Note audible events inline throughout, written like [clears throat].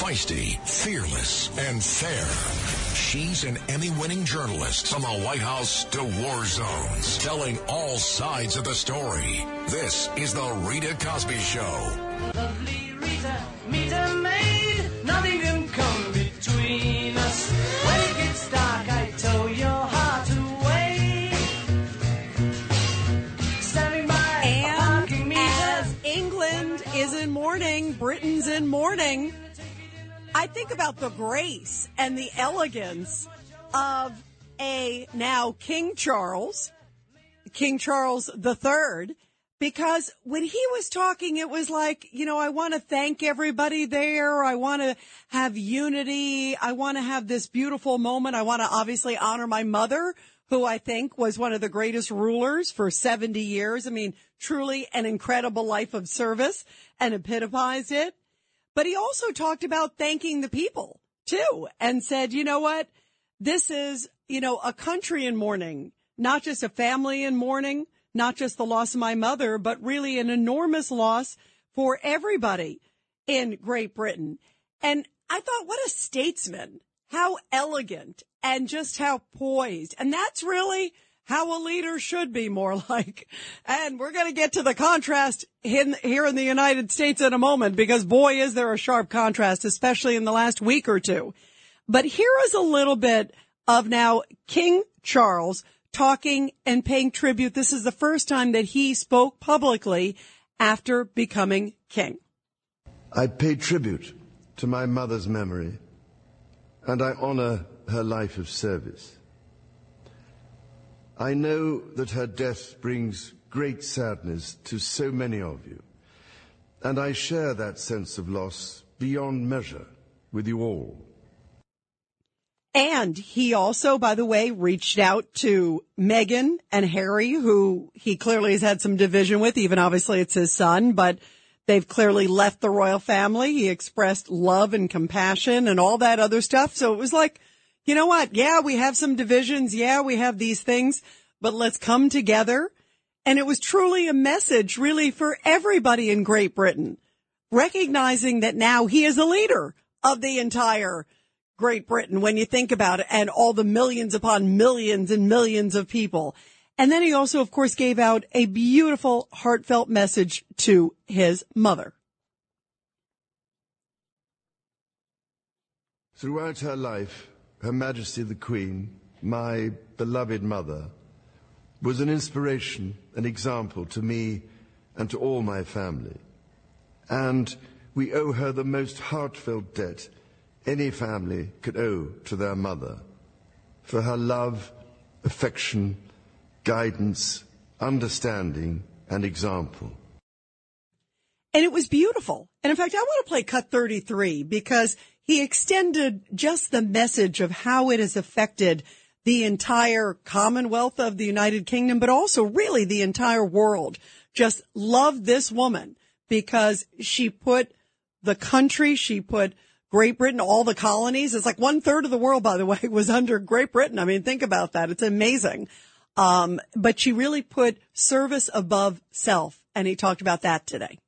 Feisty, fearless, and fair. She's an Emmy-winning journalist from the White House to war zones, telling all sides of the story. This is the Rita Cosby Show. Lovely Rita, meet a maid. Nothing can come between us. When it gets dark, I tow your heart away. Standing by a And parking meter. as England is in mourning, Britain's in mourning, I think about the grace and the elegance of a now King Charles, King Charles III, because when he was talking, it was like, you know, I want to thank everybody there. I want to have unity. I want to have this beautiful moment. I want to obviously honor my mother, who I think was one of the greatest rulers for 70 years. I mean, truly an incredible life of service and epitomized it. But he also talked about thanking the people too and said, you know what? This is, you know, a country in mourning, not just a family in mourning, not just the loss of my mother, but really an enormous loss for everybody in Great Britain. And I thought, what a statesman, how elegant and just how poised. And that's really how a leader should be more [laughs] like. And we're going to get to the contrast in, here in the United States in a moment because boy, is there a sharp contrast, especially in the last week or two. But here is a little bit of now King Charles talking and paying tribute. This is the first time that he spoke publicly after becoming king. I pay tribute to my mother's memory and I honor her life of service. I know that her death brings great sadness to so many of you, and I share that sense of loss beyond measure with you all. And he also, by the way, reached out to Meghan and Harry, who he clearly has had some division with, even obviously it's his son, but they've clearly left the royal family. He expressed love and compassion and all that other stuff. So it was like, you know what? Yeah, we have some divisions. Yeah, we have these things, but let's come together. And it was truly a message really for everybody in Great Britain, recognizing that now he is a leader of the entire Great Britain when you think about it and all the millions upon millions and millions of people. And then he also, of course, gave out a beautiful, heartfelt message to his mother. Throughout her life, Her Majesty the Queen, my beloved mother, was an inspiration, an example to me and to all my family. And we owe her the most heartfelt debt any family could owe to their mother for her love, affection, guidance, understanding, and example. And it was beautiful. And in fact, I want to play cut 33 because he extended just the message of how it has affected the entire Commonwealth of the United Kingdom, but also really the entire world. Just love this woman because she put the country, she put Great Britain, all the colonies. It's like one third of the world, by the way, [laughs] was under Great Britain. I mean, think about that. It's amazing. Um, but she really put service above self. And he talked about that today.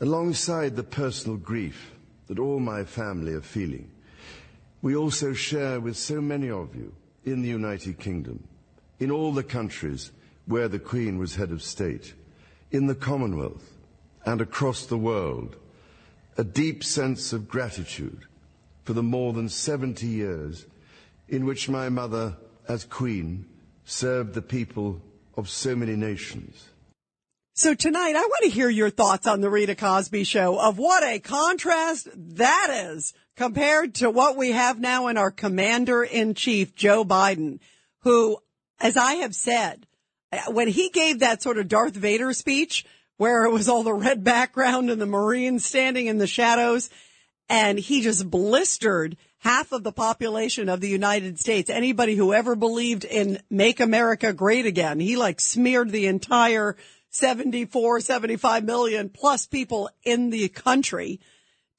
Alongside the personal grief that all my family are feeling, we also share with so many of you in the United Kingdom, in all the countries where the Queen was head of state, in the Commonwealth, and across the world, a deep sense of gratitude for the more than 70 years in which my mother, as Queen, served the people of so many nations. So tonight, I want to hear your thoughts on the Rita Cosby show of what a contrast that is compared to what we have now in our commander in chief, Joe Biden, who, as I have said, when he gave that sort of Darth Vader speech where it was all the red background and the Marines standing in the shadows, and he just blistered half of the population of the United States. Anybody who ever believed in make America great again, he like smeared the entire 74, 75 million plus people in the country.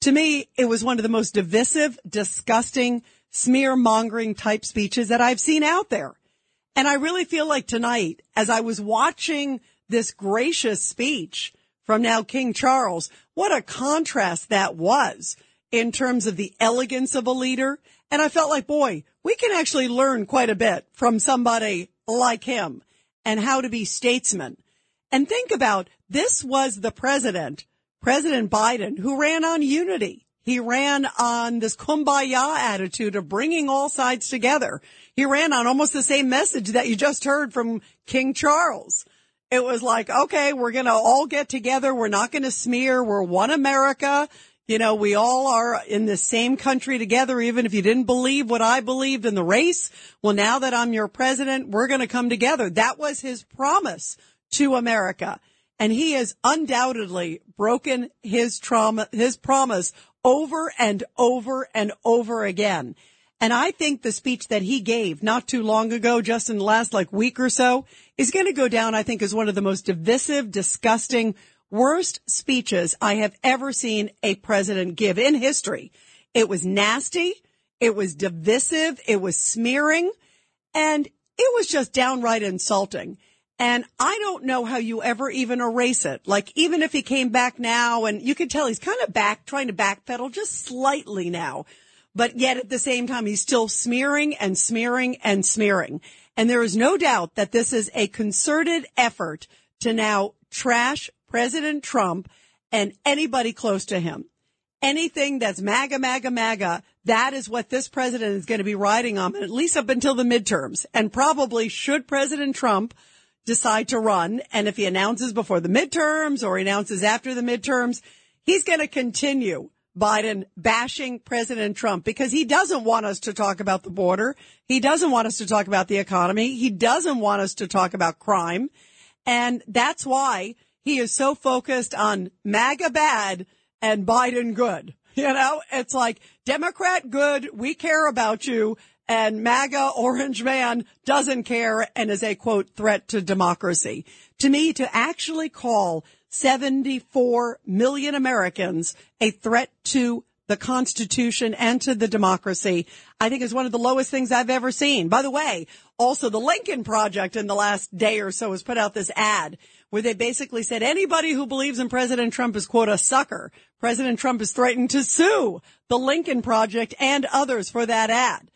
To me, it was one of the most divisive, disgusting, smear mongering type speeches that I've seen out there. And I really feel like tonight, as I was watching this gracious speech from now King Charles, what a contrast that was in terms of the elegance of a leader. And I felt like, boy, we can actually learn quite a bit from somebody like him and how to be statesman. And think about this was the president, President Biden, who ran on unity. He ran on this kumbaya attitude of bringing all sides together. He ran on almost the same message that you just heard from King Charles. It was like, okay, we're going to all get together. We're not going to smear. We're one America. You know, we all are in the same country together, even if you didn't believe what I believed in the race. Well, now that I'm your president, we're going to come together. That was his promise to America. And he has undoubtedly broken his trauma, his promise over and over and over again. And I think the speech that he gave not too long ago, just in the last like week or so, is going to go down, I think, as one of the most divisive, disgusting, worst speeches I have ever seen a president give in history. It was nasty. It was divisive. It was smearing and it was just downright insulting. And I don't know how you ever even erase it. Like even if he came back now and you could tell he's kind of back, trying to backpedal just slightly now. But yet at the same time, he's still smearing and smearing and smearing. And there is no doubt that this is a concerted effort to now trash President Trump and anybody close to him. Anything that's MAGA, MAGA, MAGA, that is what this president is going to be riding on, at least up until the midterms. And probably should President Trump decide to run, and if he announces before the midterms or announces after the midterms, he's going to continue Biden bashing President Trump because he doesn't want us to talk about the border. He doesn't want us to talk about the economy. He doesn't want us to talk about crime. And that's why he is so focused on MAGA bad and Biden good. [laughs] You know, it's like Democrat good. We care about you and MAGA orange man doesn't care and is a quote threat to democracy. To me, to actually call 74 million Americans a threat to the Constitution and to the democracy, I think is one of the lowest things I've ever seen. By the way, also the Lincoln Project in the last day or so has put out this ad where they basically said anybody who believes in President Trump is quote a sucker. President Trump is threatened to sue the Lincoln Project and others for that ad.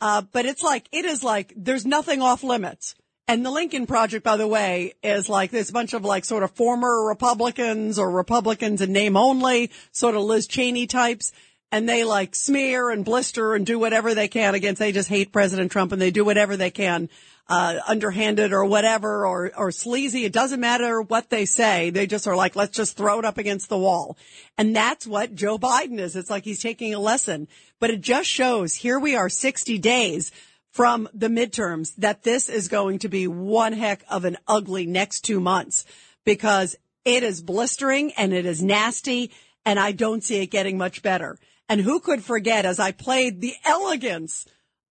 Uh, but it's like, it is like, there's nothing off limits. And the Lincoln Project, by the way, is like this bunch of like sort of former Republicans or Republicans in name only, sort of Liz Cheney types. And they like smear and blister and do whatever they can against, they just hate President Trump and they do whatever they can, uh, underhanded or whatever or, or sleazy. It doesn't matter what they say. They just are like, let's just throw it up against the wall. And that's what Joe Biden is. It's like he's taking a lesson, but it just shows here we are 60 days from the midterms that this is going to be one heck of an ugly next two months because it is blistering and it is nasty and I don't see it getting much better. And who could forget as I played the elegance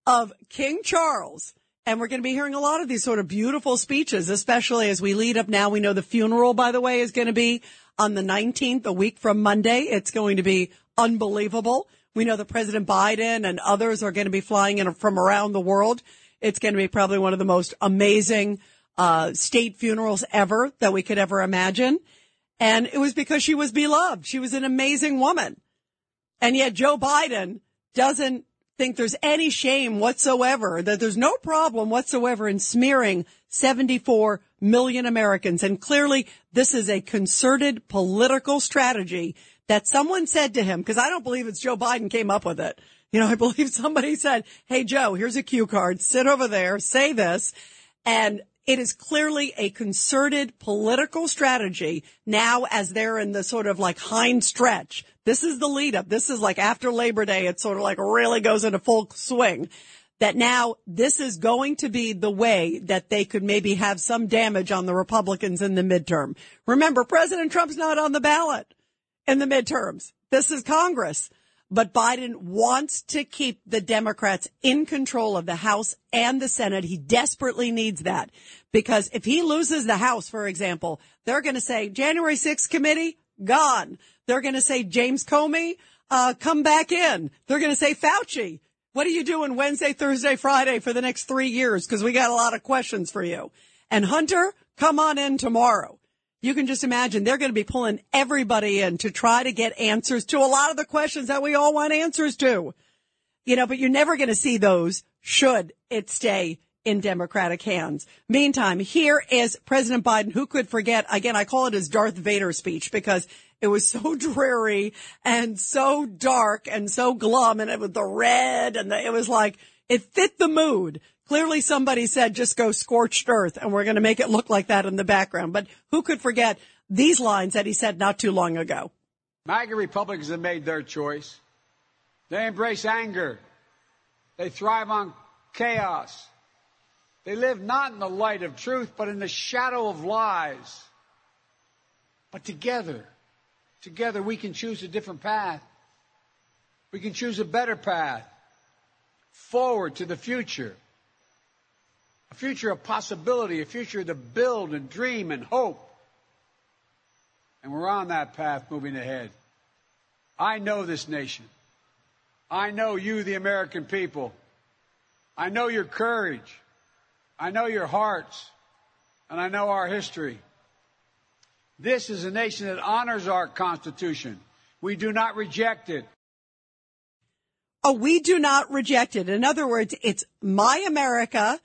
of King Charles and we're going to be hearing a lot of these sort of beautiful speeches, especially as we lead up now. We know the funeral, by the way, is going to be on the 19th, a week from Monday. It's going to be unbelievable. We know that President Biden and others are going to be flying in from around the world. It's going to be probably one of the most amazing uh, state funerals ever that we could ever imagine. And it was because she was beloved. She was an amazing woman. And yet Joe Biden doesn't think there's any shame whatsoever, that there's no problem whatsoever in smearing 74 million Americans. And clearly this is a concerted political strategy that someone said to him, because I don't believe it's Joe Biden came up with it. You know, I [laughs] believe somebody said, Hey, Joe, here's a cue card. Sit over there, say this. And it is clearly a concerted political strategy now as they're in the sort of like hind stretch. This is the lead up. This is like after Labor Day. It sort of like really goes into full swing that now this is going to be the way that they could maybe have some damage on the Republicans in the midterm. Remember, President Trump's not on the ballot in the midterms. This is Congress. But Biden wants to keep the Democrats in control of the House and the Senate. He desperately needs that because if he loses the House, for example, they're going to say January 6th committee gone. They're going to say James Comey, uh, come back in. They're going to say Fauci. What are you doing Wednesday, Thursday, Friday for the next three years? Cause we got a lot of questions for you. And Hunter, come on in tomorrow. You can just imagine they're going to be pulling everybody in to try to get answers to a lot of the questions that we all want answers to. You know, but you're never going to see those should it stay in Democratic hands. Meantime, here is President Biden, who could forget, again, I call it his Darth Vader speech because it was so [laughs] dreary and so dark and so glum and it was the red and the, it was like, it fit the mood. Clearly somebody said just go scorched earth and we're going to make it look like that in the background. But who could forget these lines that he said not too long ago? MAGA Republicans have made their choice. They embrace anger. They thrive on chaos. They live not in the light of truth, but in the shadow of lies. But together, together we can choose a different path. We can choose a better path forward to the future. A future of possibility, a future to build and dream and hope. And we're on that path moving ahead. I know this nation. I know you, the American people. I know your courage. I know your hearts. And I know our history. This is a nation that honors our Constitution. We do not reject it. Oh, we do not reject it. In other words, it's my America.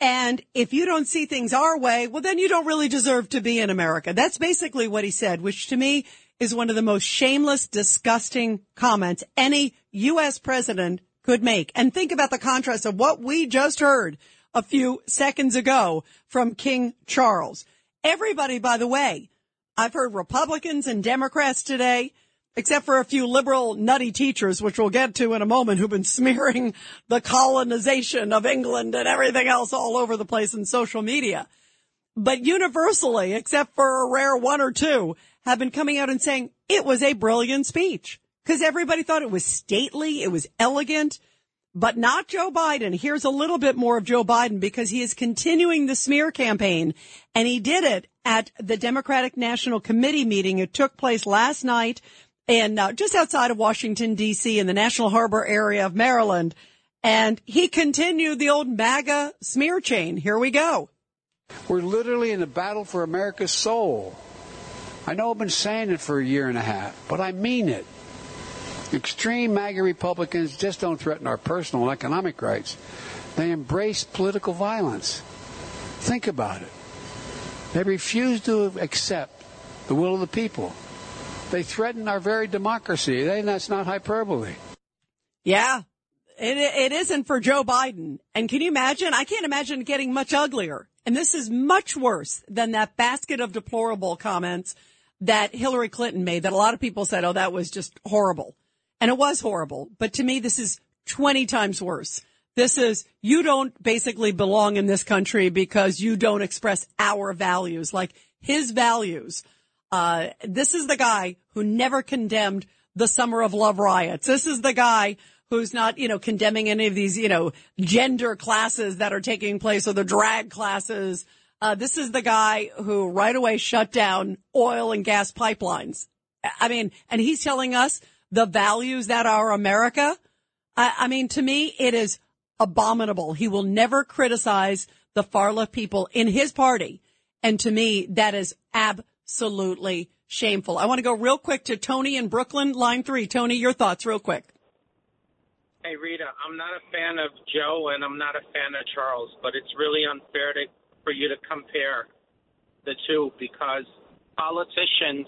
And if you don't see things our way, well, then you don't really deserve to be in America. That's basically what he said, which to me is one of the most shameless, disgusting comments any U.S. president could make. And think about the contrast of what we just heard a few seconds ago from King Charles. Everybody, by the way, I've heard Republicans and Democrats today, except for a few liberal nutty teachers, which we'll get to in a moment, who've been [laughs] smearing the colonization of England and everything else all over the place in social media. But universally, except for a rare one or two, have been coming out and saying it was a brilliant speech because everybody thought it was stately. It was elegant but not Joe Biden. Here's a little bit more of Joe Biden because he is continuing the smear campaign and he did it at the Democratic National Committee meeting. It took place last night and uh, just outside of Washington DC in the National Harbor area of Maryland. And he continued the old MAGA smear chain. Here we go. We're literally in a battle for America's soul. I know I've been saying it for a year and a half, but I mean it. Extreme MAGA Republicans just don't threaten our personal and economic rights. They embrace political violence. Think about it. They refuse to accept the will of the people. They threaten our very democracy. They, that's not hyperbole. Yeah, it, it isn't for Joe Biden. And can you imagine? I can't imagine getting much uglier. And this is much worse than that basket of deplorable comments that Hillary Clinton made that a lot of people said, oh, that was just horrible. And it was horrible. But to me, this is 20 times worse. This is, you don't basically belong in this country because you don't express our values, like his values. Uh, this is the guy who never condemned the summer of love riots. This is the guy who's not, you know, condemning any of these, you know, gender classes that are taking place or the drag classes. Uh, this is the guy who right away shut down oil and gas pipelines. I mean, and he's telling us the values that are America. I, I mean, to me, it is abominable. He will never criticize the far left people in his party. And to me, that is absolutely shameful. I want to go real quick to Tony in Brooklyn, line three. Tony, your thoughts real quick. Hey, Rita, I'm not a fan of Joe and I'm not a fan of Charles, but it's really unfair to, for you to compare the two because politicians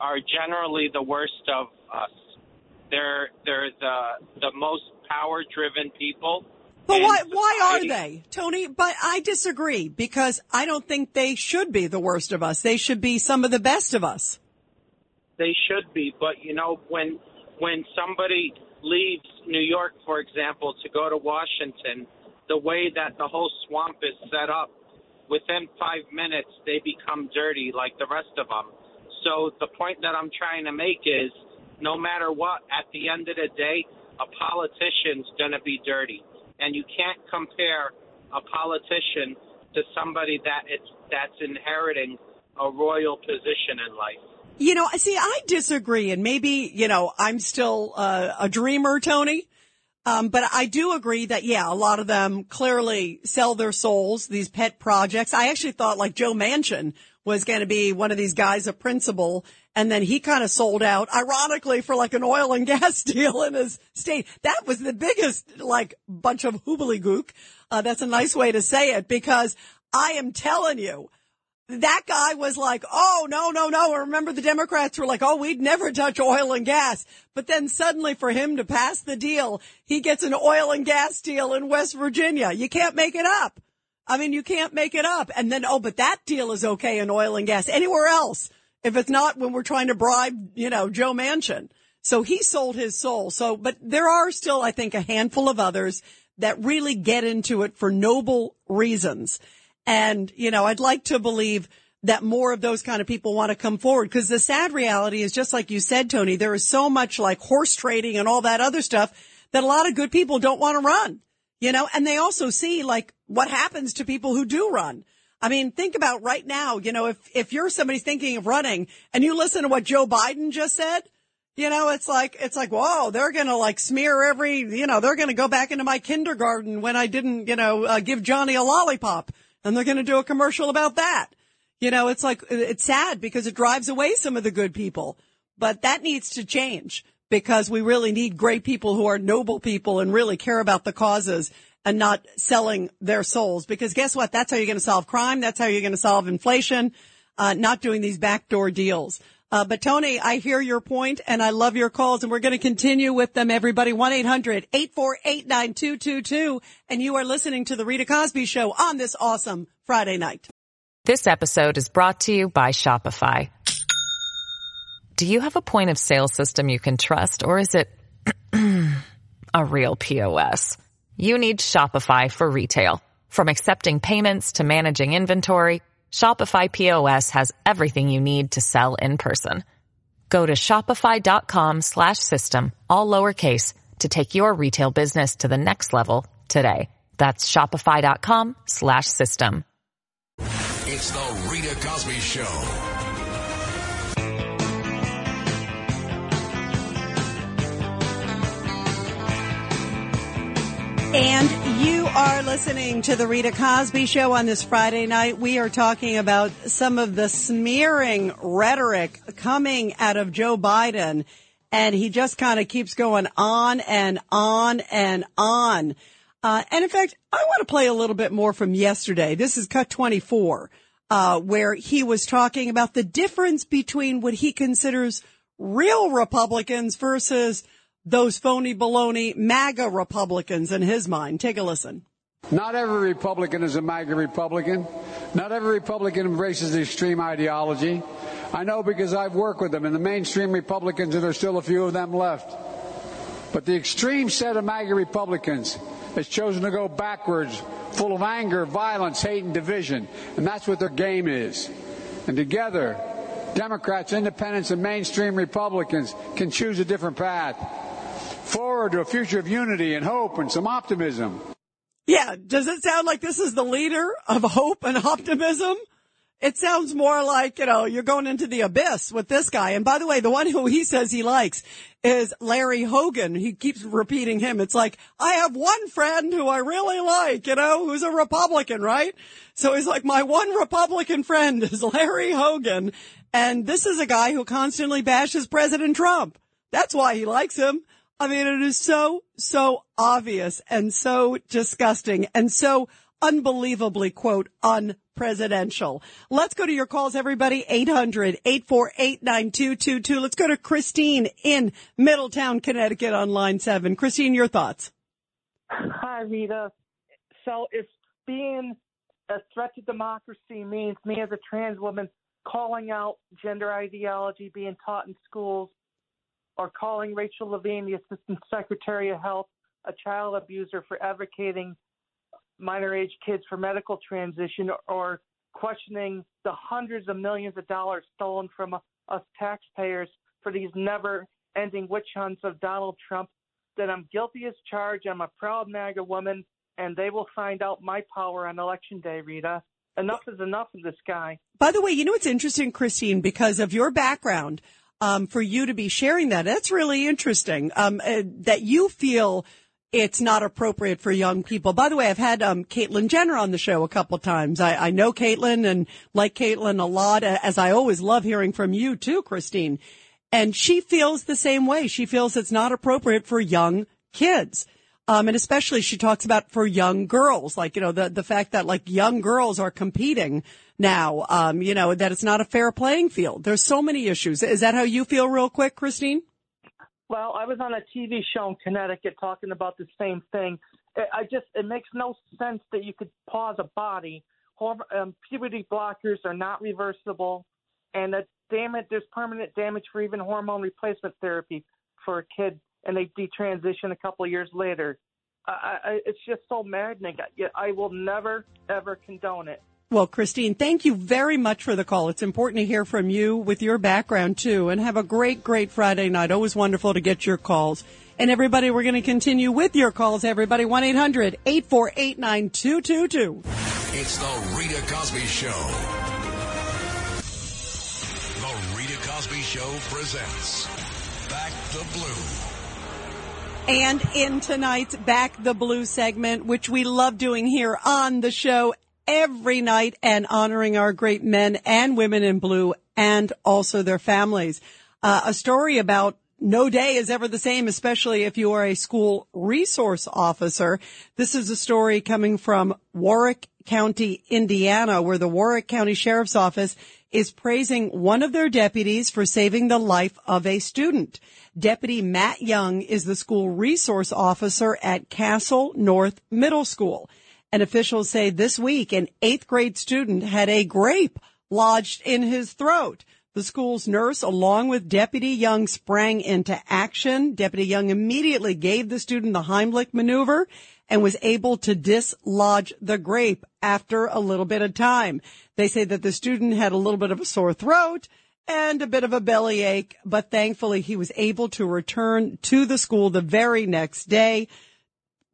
are generally the worst of us. They're they're the the most power driven people. But why why are they, Tony? But I disagree because I don't think they should be the worst of us. They should be some of the best of us. They should be, but you know when when somebody leaves New York, for example, to go to Washington, the way that the whole swamp is set up, within five minutes they become dirty like the rest of them. So the point that I'm trying to make is no matter what, at the end of the day, a politician's going to be dirty. And you can't compare a politician to somebody that it's that's inheriting a royal position in life. You know, I see, I disagree, and maybe you know I'm still uh, a dreamer, Tony. Um, but I do agree that yeah, a lot of them clearly sell their souls. These pet projects. I actually thought like Joe Manchin was going to be one of these guys, a principal, and then he kind of sold out, ironically, for like an oil and [laughs] gas deal in his state. That was the biggest like bunch of gook. Uh, that's a nice way to say it because I am telling you, that guy was like, oh, no, no, no. Remember the Democrats were like, oh, we'd never touch oil and gas. But then suddenly for him to pass the deal, he gets an oil and gas deal in West Virginia. You can't make it up. I mean, you can't make it up. And then, oh, but that deal is okay in oil and gas. Anywhere else, if it's not when we're trying to bribe, you know, Joe Manchin. So he sold his soul. So, but there are still, I think, a handful of others that really get into it for noble reasons. And, you know, I'd like to believe that more of those kind of people want to come forward because the sad reality is just like you said, Tony, there is so much like horse trading and all that other stuff that a lot of good people don't want to run, you know, and they also see like what happens to people who do run. I mean, think about right now, you know, if, if you're somebody thinking of running and you listen to what Joe Biden just said, you know, it's like, it's like, whoa, they're going to like smear every, you know, they're going to go back into my kindergarten when I didn't, you know, uh, give Johnny a lollipop. And they're going to do a commercial about that. You know, it's like, it's sad because it drives away some of the good people, but that needs to change because we really need great people who are noble people and really care about the causes and not selling their souls. Because guess what? That's how you're going to solve crime. That's how you're going to solve inflation, uh, not doing these backdoor deals. Uh, but Tony, I hear your point and I love your calls and we're going to continue with them, everybody. 1-800-848-9222. And you are listening to the Rita Cosby show on this awesome Friday night. This episode is brought to you by Shopify. Do you have a point of sale system you can trust or is it [clears throat] a real POS? You need Shopify for retail. From accepting payments to managing inventory, Shopify POS has everything you need to sell in person. Go to shopify.com slash system, all lowercase, to take your retail business to the next level today. That's shopify.com slash system. It's the Rita Cosby Show. And you are listening to the Rita Cosby Show on this Friday night. We are talking about some of the smearing rhetoric coming out of Joe Biden. And he just kind of keeps going on and on and on. Uh, and in fact, I want to play a little bit more from yesterday. This is cut 24, uh, where he was talking about the difference between what he considers real Republicans versus those phony baloney MAGA Republicans in his mind. Take a listen. Not every Republican is a MAGA Republican. Not every Republican embraces the extreme ideology. I know because I've worked with them and the mainstream Republicans, and there's still a few of them left. But the extreme set of MAGA Republicans has chosen to go backwards, full of anger, violence, hate, and division. And that's what their game is. And together, Democrats, independents, and mainstream Republicans can choose a different path forward to a future of unity and hope and some optimism. Yeah. Does it sound like this is the leader of hope and optimism? It sounds more like, you know, you're going into the abyss with this guy. And by the way, the one who he says he likes is Larry Hogan. He keeps repeating him. It's like, I have one friend who I really like, you know, who's a Republican, right? So he's like, my one Republican friend is Larry Hogan. And this is a guy who constantly bashes President Trump. That's why he likes him. I mean, it is so, so obvious and so disgusting and so unbelievably, quote, unpresidential. Let's go to your calls, everybody. 800-848-9222. Let's go to Christine in Middletown, Connecticut on line seven. Christine, your thoughts. Hi, Rita. So if being a threat to democracy means me as a trans woman calling out gender ideology being taught in schools or calling Rachel Levine, the Assistant Secretary of Health, a child abuser for advocating minor age kids for medical transition or questioning the hundreds of millions of dollars stolen from us taxpayers for these never ending witch hunts of Donald Trump, that I'm guilty as charged. I'm a proud MAGA woman, and they will find out my power on election day, Rita. Enough is enough of this guy. By the way, you know what's interesting, Christine, because of your background, um, for you to be sharing that, that's really interesting. Um, uh, that you feel it's not appropriate for young people. By the way, I've had um, Caitlyn Jenner on the show a couple times. I, I know Caitlyn and like Caitlyn a lot, as I always love hearing from you too, Christine. And she feels the same way. She feels it's not appropriate for young kids. Um, and especially she talks about for young girls, like, you know, the, the fact that like young girls are competing now, um, you know, that it's not a fair playing field. There's so many issues. Is that how you feel real quick, Christine? Well, I was on a TV show in Connecticut talking about the same thing. I just, it makes no sense that you could pause a body. Um, puberty blockers are not reversible, and that damage, there's permanent damage for even hormone replacement therapy for a kid and they detransition a couple of years later. I, I, it's just so maddening. I, I will never, ever condone it. Well, Christine, thank you very much for the call. It's important to hear from you with your background too. And have a great, great Friday night. Always wonderful to get your calls. And everybody, we're going to continue with your calls. Everybody, 1-800-848-9222. It's the Rita Cosby Show. The Rita Cosby Show presents Back the Blue. And in tonight's Back the Blue segment, which we love doing here on the show every night and honoring our great men and women in blue and also their families. Uh, a story about no day is ever the same, especially if you are a school resource officer. This is a story coming from Warwick County, Indiana, where the Warwick County Sheriff's Office is praising one of their deputies for saving the life of a student. Deputy Matt Young is the school resource officer at Castle North Middle School. And officials say this week an eighth grade student had a grape lodged in his throat. The school's nurse, along with Deputy Young, sprang into action. Deputy Young immediately gave the student the Heimlich maneuver and was able to dislodge the grape after a little bit of time. They say that the student had a little bit of a sore throat and a bit of a bellyache, but thankfully he was able to return to the school the very next day.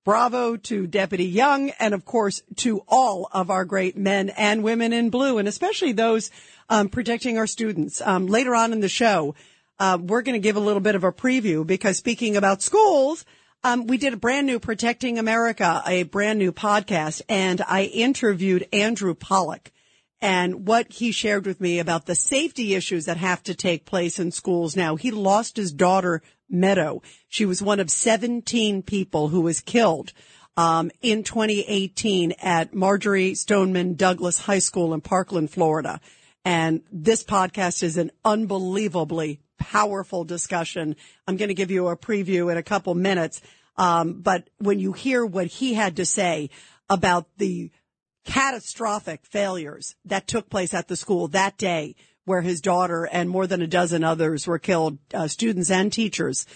Bravo to Deputy Young and of course to all of our great men and women in blue and especially those um, protecting our students. Um, later on in the show, uh, we're going to give a little bit of a preview because speaking about schools, um, we did a brand new Protecting America, a brand new podcast, and I interviewed Andrew Pollock and what he shared with me about the safety issues that have to take place in schools now. He lost his daughter, Meadow. She was one of 17 people who was killed um, in 2018 at Marjory Stoneman Douglas High School in Parkland, Florida. And this podcast is an unbelievably powerful discussion. I'm going to give you a preview in a couple minutes. Um, but when you hear what he had to say about the catastrophic failures that took place at the school that day where his daughter and more than a dozen others were killed, uh, students and teachers.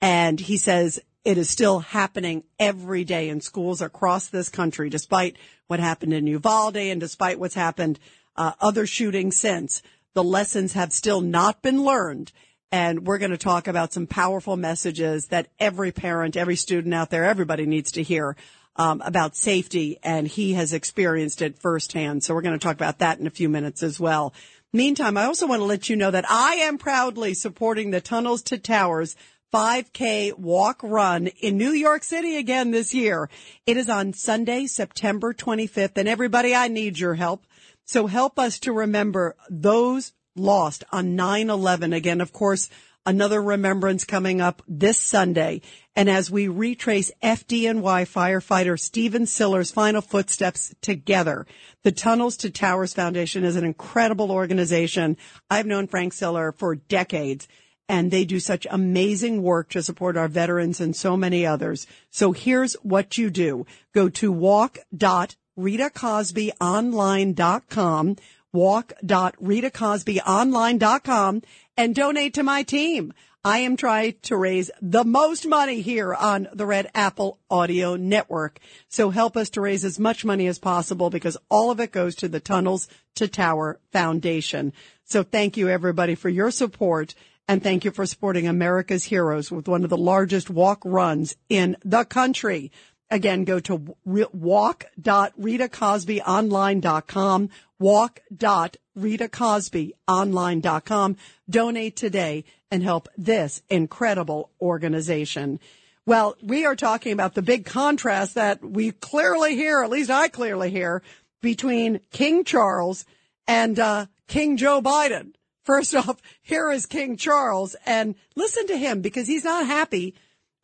And he says it is still happening every day in schools across this country, despite what happened in Uvalde and despite what's happened, uh, other shootings since. The lessons have still not been learned. And we're going to talk about some powerful messages that every parent, every student out there, everybody needs to hear um, about safety, and he has experienced it firsthand. So we're going to talk about that in a few minutes as well. Meantime, I also want to let you know that I am proudly supporting the Tunnels to Towers 5K walk run in New York City again this year. It is on Sunday, September 25th. And everybody, I need your help. So help us to remember those lost on 9-11. Again, of course, another remembrance coming up this Sunday. And as we retrace FDNY firefighter Stephen Siller's final footsteps together, the Tunnels to Towers Foundation is an incredible organization. I've known Frank Siller for decades and they do such amazing work to support our veterans and so many others. So here's what you do. Go to walk.ritacosbyonline.com, walk.ritacosbyonline.com and donate to my team. I am trying to raise the most money here on the Red Apple Audio Network. So help us to raise as much money as possible because all of it goes to the Tunnels to Tower Foundation. So thank you everybody for your support And thank you for supporting America's heroes with one of the largest walk runs in the country. Again, go to walk.ritacosbyonline.com, walk.ritacosbyonline.com. Donate today and help this incredible organization. Well, we are talking about the big contrast that we clearly hear, at least I clearly hear, between King Charles and uh, King Joe Biden. First [laughs] off, here is King Charles and listen to him because he's not happy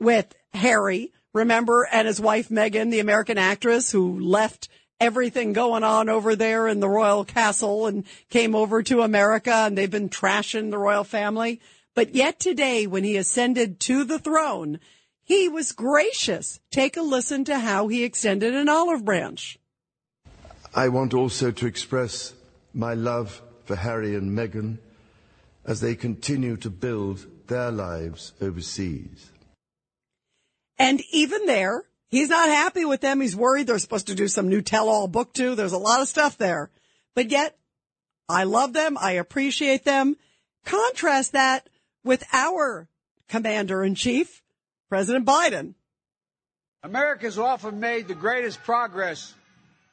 with Harry, remember, and his wife Meghan, the American actress who left everything going on over there in the royal castle and came over to America and they've been trashing the royal family. But yet today, when he ascended to the throne, he was gracious. Take a listen to how he extended an olive branch. I want also to express my love for Harry and Meghan as they continue to build their lives overseas. And even there, he's not happy with them. He's worried they're supposed to do some new tell-all book too. There's a lot of stuff there. But yet, I love them. I appreciate them. Contrast that with our commander in chief, President Biden. America's often made the greatest progress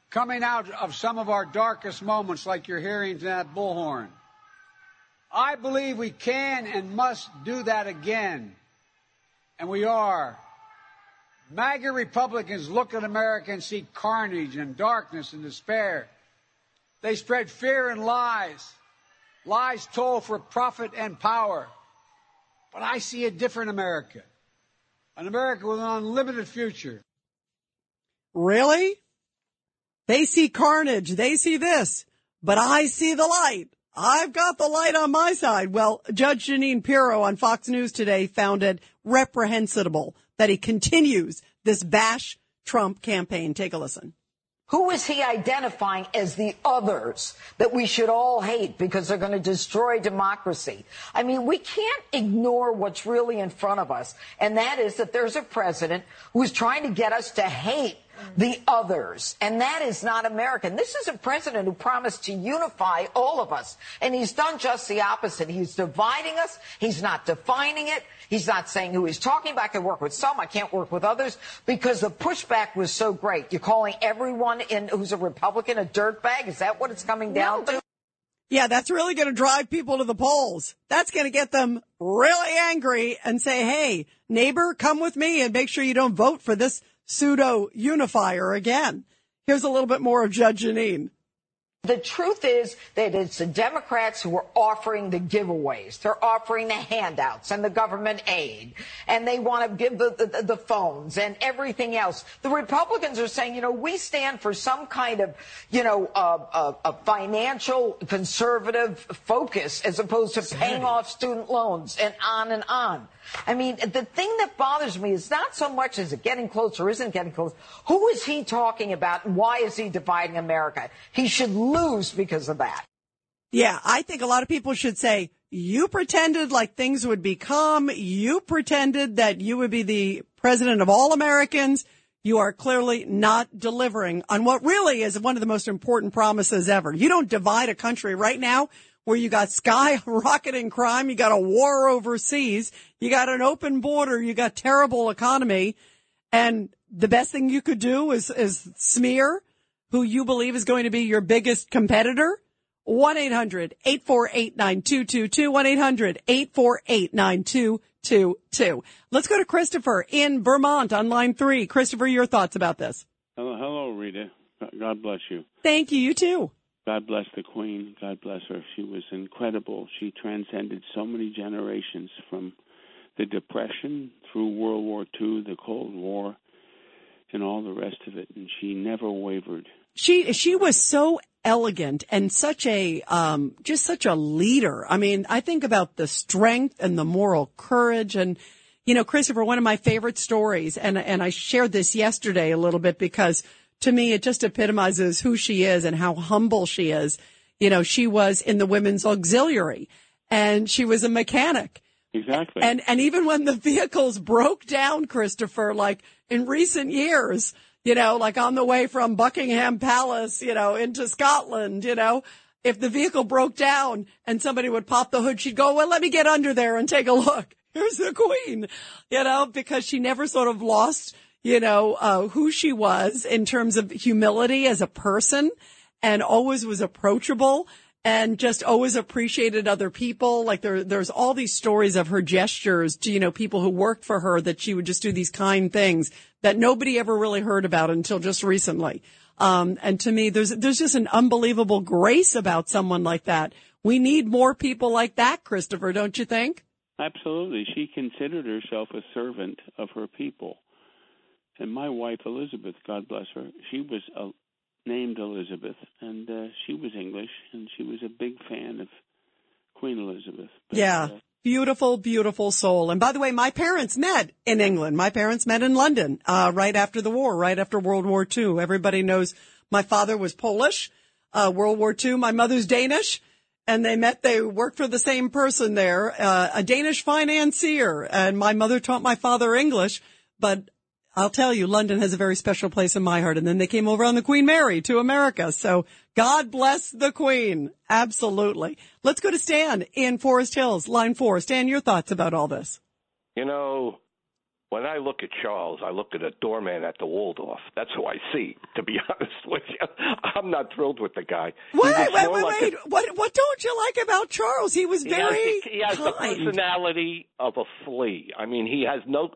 coming out of some of our darkest moments, like you're hearing that bullhorn. I believe we can and must do that again. And we are. MAGA Republicans look at America and see carnage and darkness and despair. They spread fear and lies, lies told for profit and power. But I see a different America, an America with an unlimited future. Really? They see carnage. They see this, but I see the light. I've got the light on my side. Well, Judge Jeanine Pirro on Fox News today found it reprehensible that he continues this bash Trump campaign. Take a listen. Who is he identifying as the others that we should all hate because they're going to destroy democracy? I mean, we can't ignore what's really in front of us. And that is that there's a president who is trying to get us to hate the others. And that is not American. This is a president who promised to unify all of us. And he's done just the opposite. He's dividing us. He's not defining it. He's not saying who he's talking about. I can work with some. I can't work with others because the pushback was so great. You're calling everyone in who's a Republican a dirtbag. Is that what it's coming down to? Yeah, that's really going to drive people to the polls. That's going to get them really angry and say, Hey, neighbor, come with me and make sure you don't vote for this pseudo unifier again. Here's a little bit more of Judge Jeanine. The truth is that it's the Democrats who are offering the giveaways. They're offering the handouts and the government aid, and they want to give the, the, the, phones and everything else. The Republicans are saying, you know, we stand for some kind of, you know, uh, uh, a financial conservative focus as opposed to paying off student loans and on and on. I mean, the thing that bothers me is not so much is it getting close or isn't getting close. Who is he talking about and why is he dividing America? He should lose because of that. Yeah, I think a lot of people should say, you pretended like things would be calm. You pretended that you would be the president of all Americans. You are clearly not delivering on what really is one of the most important promises ever. You don't divide a country right now where you got skyrocketing [laughs] crime, you got a war overseas, you got an open border, you got terrible economy, and the best thing you could do is, is smear who you believe is going to be your biggest competitor. 1-800-848-9222, 1-800-848-9222. Let's go to Christopher in Vermont on line three. Christopher, your thoughts about this. Hello, hello, Rita. God bless you. Thank you. You too. God bless the Queen. God bless her. She was incredible. She transcended so many generations from the Depression through World War II, the Cold War, and all the rest of it. And she never wavered. She she was so elegant and such a um, just such a leader. I mean, I think about the strength and the moral courage and. You know, Christopher, one of my favorite stories, and and I shared this yesterday a little bit because to me, it just epitomizes who she is and how humble she is. You know, she was in the women's auxiliary and she was a mechanic. Exactly. And, and even when the vehicles broke down, Christopher, like in recent years, you know, like on the way from Buckingham Palace, you know, into Scotland, you know, if the vehicle broke down and somebody would pop the hood, she'd go, well, let me get under there and take a look. [laughs] Here's the queen, you know, because she never sort of lost, you know, uh, who she was in terms of humility as a person and always was approachable and just always appreciated other people. Like there, there's all these stories of her gestures to, you know, people who worked for her that she would just do these kind things that nobody ever really heard about until just recently. Um, and to me, there's, there's just an unbelievable grace about someone like that. We need more people like that, Christopher, don't you think? Absolutely. She considered herself a servant of her people. And my wife, Elizabeth, God bless her, she was uh, named Elizabeth, and uh, she was English, and she was a big fan of Queen Elizabeth. But, yeah. Uh, Beautiful, beautiful soul. And by the way, my parents met in England. My parents met in London, uh, right after the war, right after World War II. Everybody knows my father was Polish, uh, World War II. My mother's Danish. And they met, they worked for the same person there, uh, a Danish financier. And my mother taught my father English, but I'll tell you, London has a very special place in my heart. And then they came over on the Queen Mary to America. So God bless the Queen. Absolutely. Let's go to Stan in Forest Hills, line four. Stan, your thoughts about all this? You know, when I look at Charles, I look at a doorman at the Waldorf. That's who I see, to be [laughs] honest with you. I'm not thrilled with the guy. He Wait, wait, wait, like a- What, what don't you like about Charles? He was he very has, the, he has the personality of a flea. I mean, he has no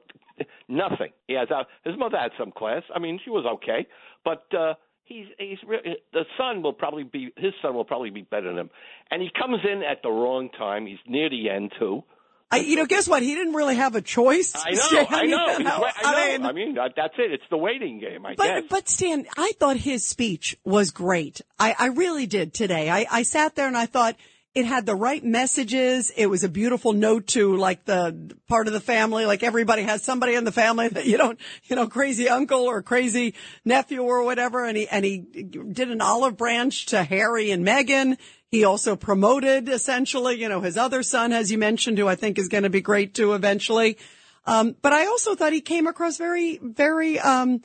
nothing. He has a, his mother had some class. I mean, she was okay, but uh he's he's re- the son will probably be his son will probably be better than him. And he comes in at the wrong time. He's near the end too. I, you know, guess what? He didn't really have a choice. I know, Stan, I know, [laughs] you wa- I know. I mean, I mean, that's it. It's the waiting game, I But guess. but Stan, I thought his speech was great. I, I really did today. I, I sat there and I thought it had the right messages. It was a beautiful note to like the part of the family. Like everybody has somebody in the family that you don't, you know, crazy uncle or crazy nephew or whatever. And he and he did an olive branch to Harry and Meghan. He also promoted essentially, you know, his other son, as you mentioned, who I think is going to be great too eventually. Um, but I also thought he came across very, very, um,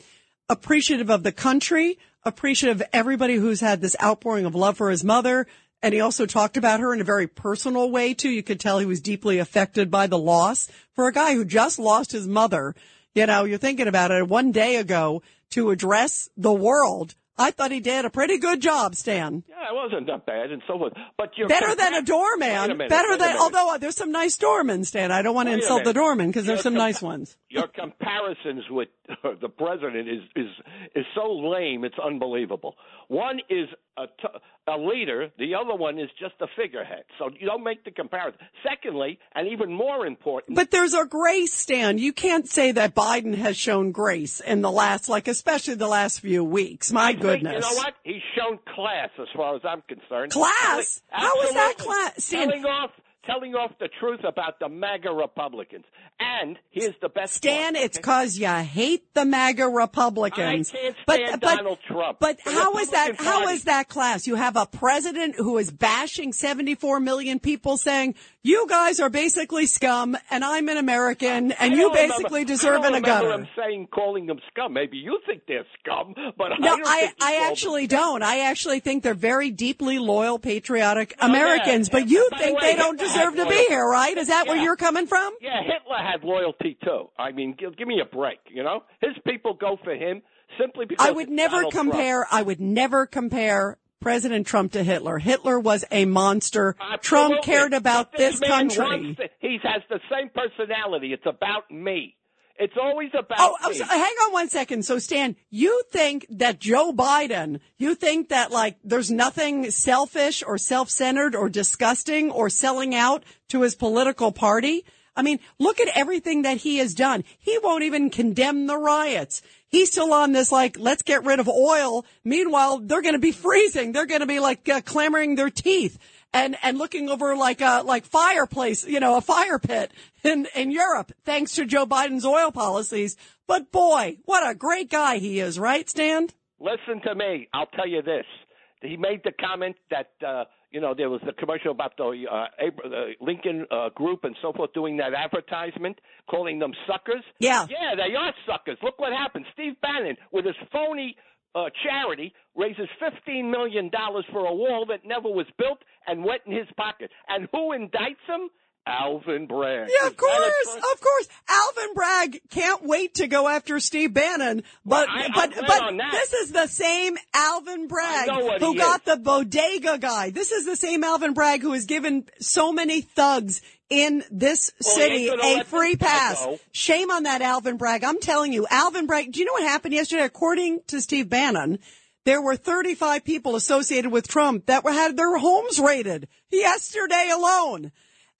appreciative of the country, appreciative of everybody who's had this outpouring of love for his mother. And he also talked about her in a very personal way too. You could tell he was deeply affected by the loss for a guy who just lost his mother. You know, you're thinking about it one day ago to address the world. I thought he did a pretty good job, Stan. yeah, it wasn't that bad and so forth. But you're Better than a doorman. a minute, Better than, although uh, there's some nice doormen, Stan. I don't want to Wait insult the doorman because there's some compa- nice ones. Your comparisons with [laughs] the president is is is so lame. It's unbelievable. One is a, t- a leader. The other one is just a figurehead. So you don't make the comparison. Secondly, and even more important, But there's a grace, Stan. You can't say that Biden has shown grace in the last, like, especially the last few weeks. My think, goodness. you know what? He's shown class as far as I'm concerned. Class? Telling- How is that class? Telling off, telling off the truth about the MAGA Republicans. And here's the best Stan, part, it's cause you hate the MAGA Republicans. I can't but, stand but, Donald Trump. But The how is that, Republican how Party. is that class? You have a president who is bashing 74 million people saying, you guys are basically scum and I'm an American and I you basically remember, deserve I don't in a remember gutter. him saying calling them scum. Maybe you think they're scum, but I No, I, think I actually don't. I actually think they're very deeply loyal, patriotic Oh, yeah. Americans, but you By the think way, they don't Hitler deserve to be here, right? Is that where you're coming from? Yeah, Hitler had loyalty too. I mean, give, give me a break. You know, his people go for him simply because I would never Donald Trump. compare, I would never compare President Trump to Hitler. Hitler was a monster. Trump cared about this man country. to- he has the same personality. It's about me. It's always about oh, oh, me. so- hang on one second. So, Stan, you think that Joe Biden, you think that like there's nothing selfish or self-centered or disgusting or selling out to his political party? I mean, look at everything that he has done. He won't even condemn the riots. He's still on this like, let's get rid of oil. Meanwhile, they're going to be freezing. They're going to be like uh, clamoring their teeth and and looking over like a like fireplace, you know, a fire pit in in Europe, thanks to Joe Biden's oil policies. But boy, what a great guy he is, right, Stan? Listen to me. I'll tell you this. He made the comment that uh, you know there was the commercial about the uh, Abra- the Lincoln uh, Group and so forth doing that advertisement, calling them suckers. Yeah. Yeah, they are suckers. Look what happened. Steve Bannon with his phony. uh, charity raises $15 million for a wall that never was built and went in his pocket. And who indicts him? Alvin Bragg. Yeah, of course, of course. Alvin Bragg can't wait to go after Steve Bannon, but Well, I- but but this is the same Alvin Bragg who got is. the bodega guy. This is the same Alvin Bragg who has given so many thugs in this Well, city a free pass. go. Shame on that Alvin Bragg. I'm telling you, Alvin Bragg. Do you know what happened yesterday? According to Steve Bannon. There were 35 people associated with Trump that were, had their homes raided yesterday alone.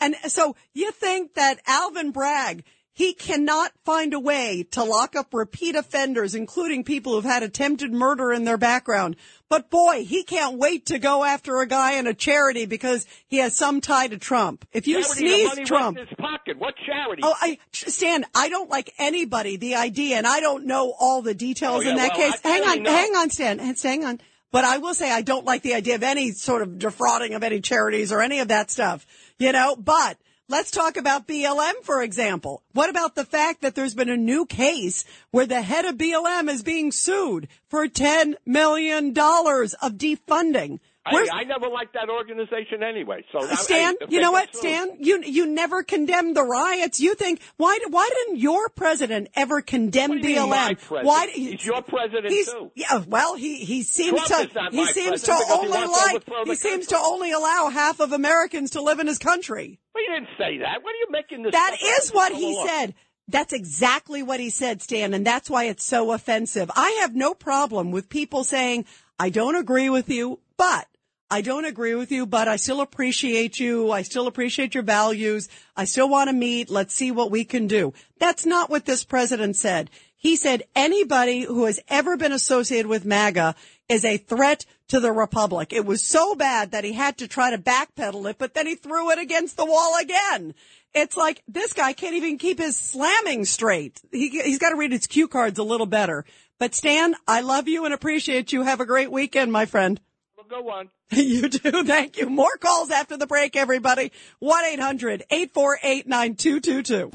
And so you think that Alvin Bragg, he cannot find a way to lock up repeat offenders, including people who've had attempted murder in their background. But boy, he can't wait to go after a guy in a charity because he has some tie to Trump. If you Charity, sneeze Trump, his pocket. What charity? Oh, I Stan, I don't like anybody the idea, and I don't know all the details Oh, yeah, in that well, case. I Hang on, know. hang on, Stan, and hang on. But I will say I don't like the idea of any sort of defrauding of any charities or any of that stuff. You know, but. Let's talk about BLM, for example. What about the fact that there's been a new case where the head of BLM is being sued for $10 million of defunding? Where's- I, I never liked that organization anyway. So Stan, if you know what, Stan? You you never condemned the riots. You think why why didn't your president ever condemn What do you BLM? Why He's your president he's, too. Yeah, well, he he seems Trump to he seems to only like he seems to only allow half of Americans to live in his country. Well, you didn't say that. What are you making this? That up? what he along. said. That's exactly what he said, Stan, and that's why it's so offensive. I have no problem with people saying, I don't agree with you, but I don't agree with you, but I still appreciate you. I still appreciate your values. I still want to meet. Let's see what we can do. That's not what this president said. He said anybody who has ever been associated with MAGA is a threat to the republic. It was so bad that he had to try to backpedal it, but then he threw it against the wall again. It's like this guy can't even keep his slamming straight. He, he's got to read his cue cards a little better. But Stan, I love you and appreciate you. Have a great weekend, my friend. Go on. [laughs] You do. Thank you. More calls after the break, everybody. 1-800-848-9222.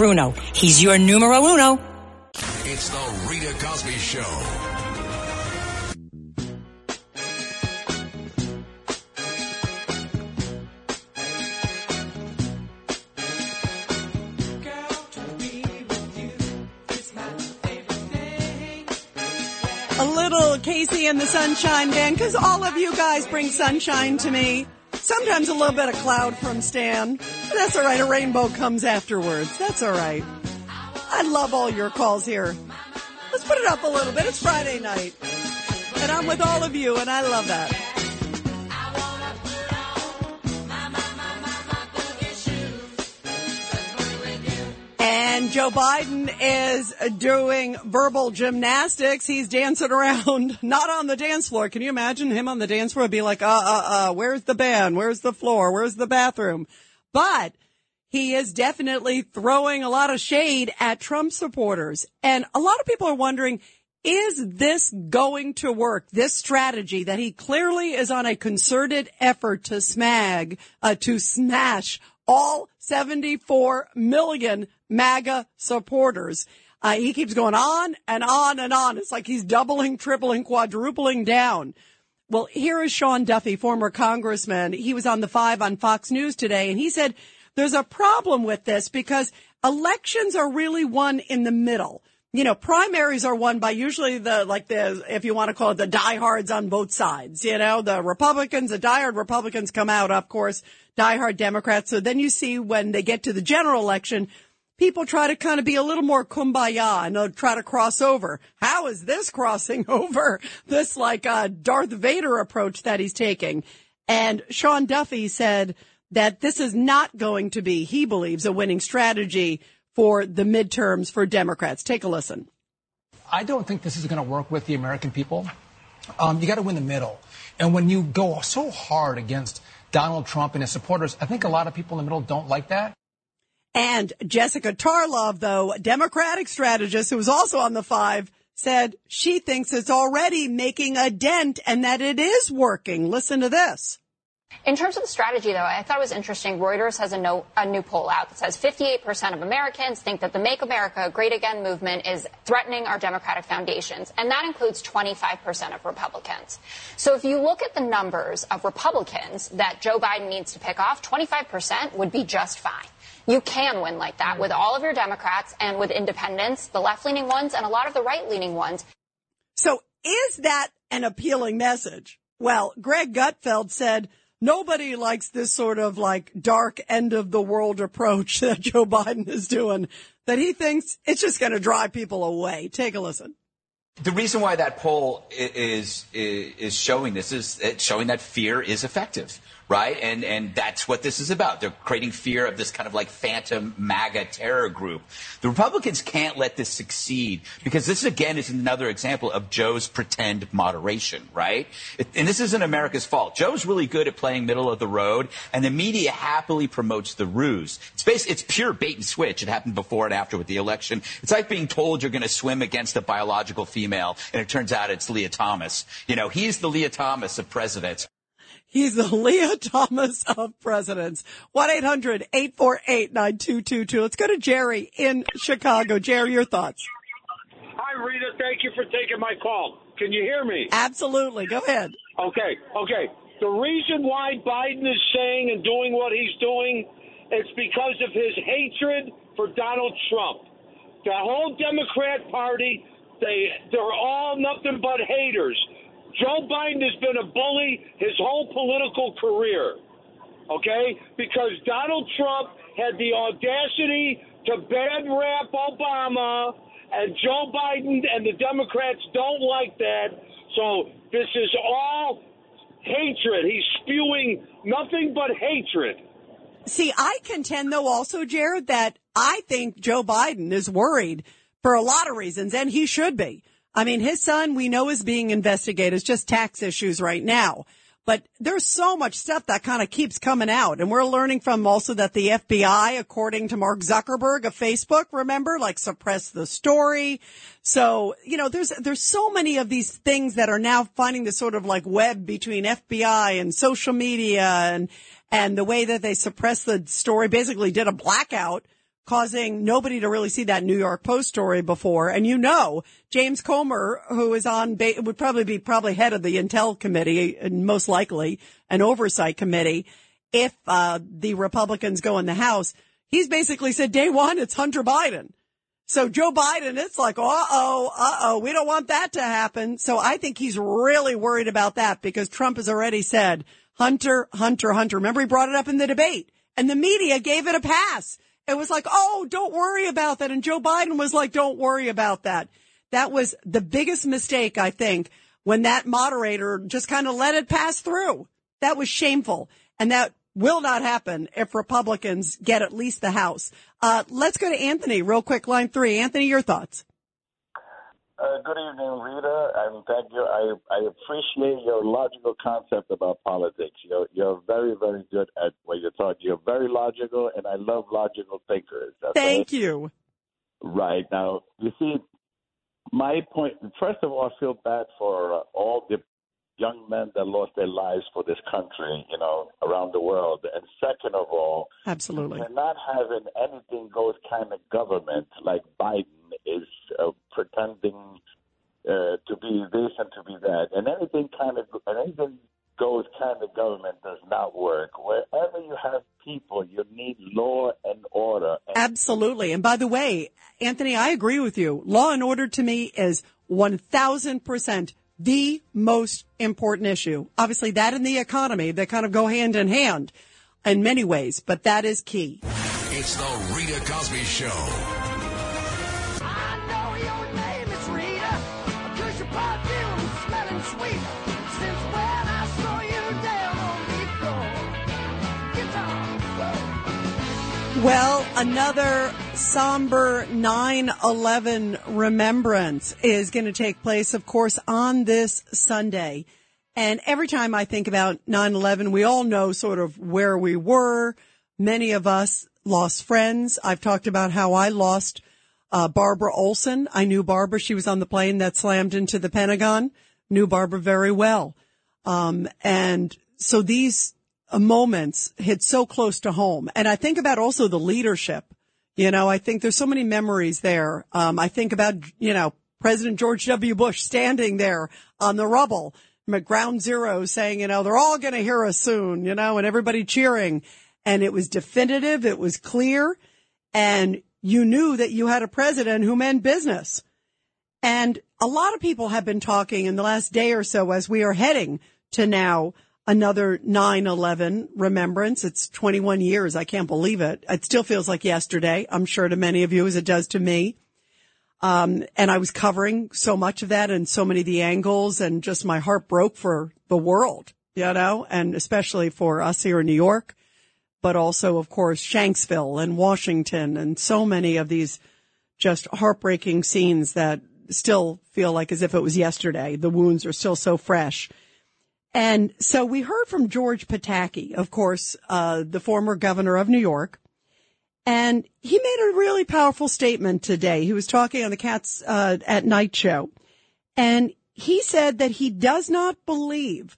Bruno. He's your numero uno. It's the Rita Cosby Show. A little KC and the Sunshine Band, because all of you guys bring sunshine to me. Sometimes a little bit of cloud from Stan. But that's all right. A rainbow comes afterwards. That's all right. I love all your calls here. Let's put it up a little bit. It's Friday night. And I'm with all of you, and I love that. And Joe Biden is doing verbal gymnastics. He's dancing around, [laughs] not on the dance floor. Can you imagine him on the dance floor? It'd Be like, uh, uh, uh, where's the band? Where's the floor? Where's the bathroom? But he is definitely throwing a lot of shade at Trump supporters. And a lot of people are wondering, is this going to work? This strategy that he clearly is on a concerted effort to smag, uh, to smash all 74 million MAGA supporters. Uh, he keeps going on and on and on. It's like he's doubling, tripling, quadrupling down. Well, here is Sean Duffy, former congressman. He was on the five on Fox News today and he said there's a problem with this because elections are really won in the middle. You know, primaries are won by usually the, like the, if you want to call it the diehards on both sides. You know, the Republicans, the diehard Republicans come out, of course, diehard Democrats. So then you see when they get to the general election, people try to kind of be a little more kumbaya and they'll try to cross over. How is this crossing [laughs] over? This like uh, Darth Vader approach that he's taking. And Sean Duffy said that this is not going to be, he believes, a winning strategy for the midterms for Democrats. Take a listen. I don't think this is going to work with the American people. Um, you got to win the middle. And when you go so hard against Donald Trump and his supporters, I think a lot of people in the middle don't like that. And Jessica Tarlov, though, Democratic strategist who was also on the five, said she thinks it's already making a dent and that it is working. Listen to this. In terms of the strategy, though, I thought it was interesting. Reuters has a, no, a, new poll out that says 58% of Americans think that the Make America Great Again movement is threatening our democratic foundations, and that includes 25% of Republicans. So if you look at the numbers of Republicans that Joe Biden needs to pick off, 25% would be just fine. You can win like that with all of your Democrats and with independents, the left leaning ones, and a lot of the right leaning ones. So is that an appealing message? Well, Greg Gutfeld said, Nobody likes this sort of like dark end of the world approach [laughs] that Joe Biden is doing, that he thinks it's just going to drive people away. Take a listen. The reason why that poll is, is, is showing this is it's showing that fear is effective right? And and that's what this is about. They're creating fear of this kind of like phantom MAGA terror group. The Republicans can't let this succeed because this again is another example of Joe's pretend moderation, right? It, and this isn't America's fault. Joe's really good at playing middle of the road, and the media happily promotes the ruse. It's basically it's pure bait and switch. It happened before and after with the election. It's like being told you're going to swim against a biological female, and it turns out it's Lia Thomas. You know, he's the Lia Thomas of presidents. He's the Lia Thomas of presidents. 1-800-848-9222. Let's go to Jerry in Chicago. Jerry, your thoughts. Hi, Rita. Thank you for taking my call. Can you hear me? Absolutely. Go ahead. Okay. Okay. The reason why Biden is saying and doing what he's doing is because of his hatred for Donald Trump. The whole Democrat Party, they they're all nothing but haters. Joe Biden has been a bully his whole political career, okay? Because Donald Trump had the audacity to bad rap Obama, and Joe Biden and the Democrats don't like that. So this is all hatred. He's spewing nothing but hatred. See, I contend though also, Jared, that I think Joe Biden is worried for a lot of reasons, and he should be. I mean, his son we know is being investigated. It's just tax issues right now. But there's so much stuff that kind of keeps coming out. And we're learning from also that the FBI, according to Mark Zuckerberg of Facebook, remember, like suppressed the story. So, you know, there's, there's so many of these things that are now finding the sort of like web between FBI and social media and, and the way that they suppress the story basically did a blackout causing nobody to really see that New York Post story before. And you know, James Comer, who is on, would probably be probably head of the Intel committee and most likely an oversight committee if, uh, the Republicans go in the House. He's basically said day one, it's Hunter Biden. So Joe Biden, it's like, uh oh, uh oh, we don't want that to happen. So I think he's really worried about that because Trump has already said, Hunter, Hunter, Hunter. Remember he brought it up in the debate and the media gave it a pass. It was like, oh, don't worry about that. And Joe Biden was like, don't worry about that. That was the biggest mistake, I think, when that moderator just kind of let it pass through. That was shameful. And that will not happen if Republicans get at least the House. Uh, let's go to Anthony real quick, line three. Anthony, your thoughts. Uh, good evening, Rita, and thank you. I, I appreciate your logical concept about politics. You're you're very very good at what you're talking. You're very logical, and I love logical thinkers. Okay? Thank you. Right now, you see, my point. First of all, I feel bad for uh, all the young men that lost their lives for this country, you know, around the world. And second of all, absolutely, we're not having anything goes kind of government like Biden is uh, pretending uh, to be this and to be that, and anything kind of and anything goes kind of government does not work. Wherever you have people, you need law and order. And Absolutely. And by the way, Anthony, I agree with you. Law and order to me is 1000% the most important issue. Obviously that and the economy, they kind of go hand in hand in many ways, but that is key. It's the Rita Cosby Show. Well, another somber 9 11 remembrance is going to take place, of course, on this Sunday. And every time I think about 9 11, we all know sort of where we were. Many of us lost friends. I've talked about how I lost uh, Barbara Olson. I knew Barbara. She was on the plane that slammed into the Pentagon. Knew Barbara very well. Um, and so these moments hit so close to home. And I think about also the leadership. You know, I think there's so many memories there. Um, I think about, you know, President George W. Bush standing there on the rubble at ground zero saying, you know, they're all going to hear us soon, you know, and everybody cheering. And it was definitive. It was clear. And you knew that you had a president who meant business. And a lot of people have been talking in the last day or so as we are heading to now another 9-11 remembrance. It's 21 years. I can't believe it. It still feels like yesterday. I'm sure to many of you as it does to me. Um, and I was covering so much of that and so many of the angles and just my heart broke for the world, you know, and especially for us here in New York, but also, of course, Shanksville and Washington and so many of these just heartbreaking scenes that still feel like as if it was yesterday. The wounds are still so fresh. And so we heard from George Pataki, of course, uh, the former governor of New York. And he made a really powerful statement today. He was talking on the Cats uh, at Night show. And he said that he does not believe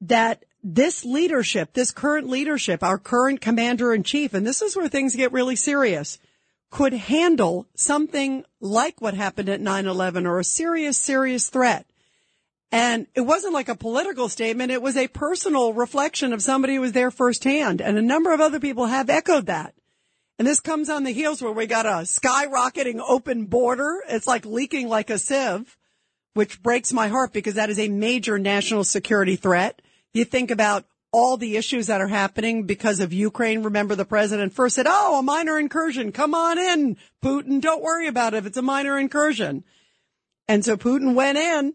that this leadership, this current leadership, our current commander in chief, and this is where things get really serious, could handle something like what happened at 9-11 or a serious, serious threat. And it wasn't like a political statement. It was a personal reflection of somebody who was there firsthand. And a number of other people have echoed that. And this comes on the heels where we got a skyrocketing open border. It's like leaking like a sieve, which breaks my heart because that is a major national security threat. You think about all the issues that are happening because of Ukraine. Remember the president first said, Oh, a minor incursion. Come on in, Putin. Don't worry about it if it's a minor incursion. And so Putin went in.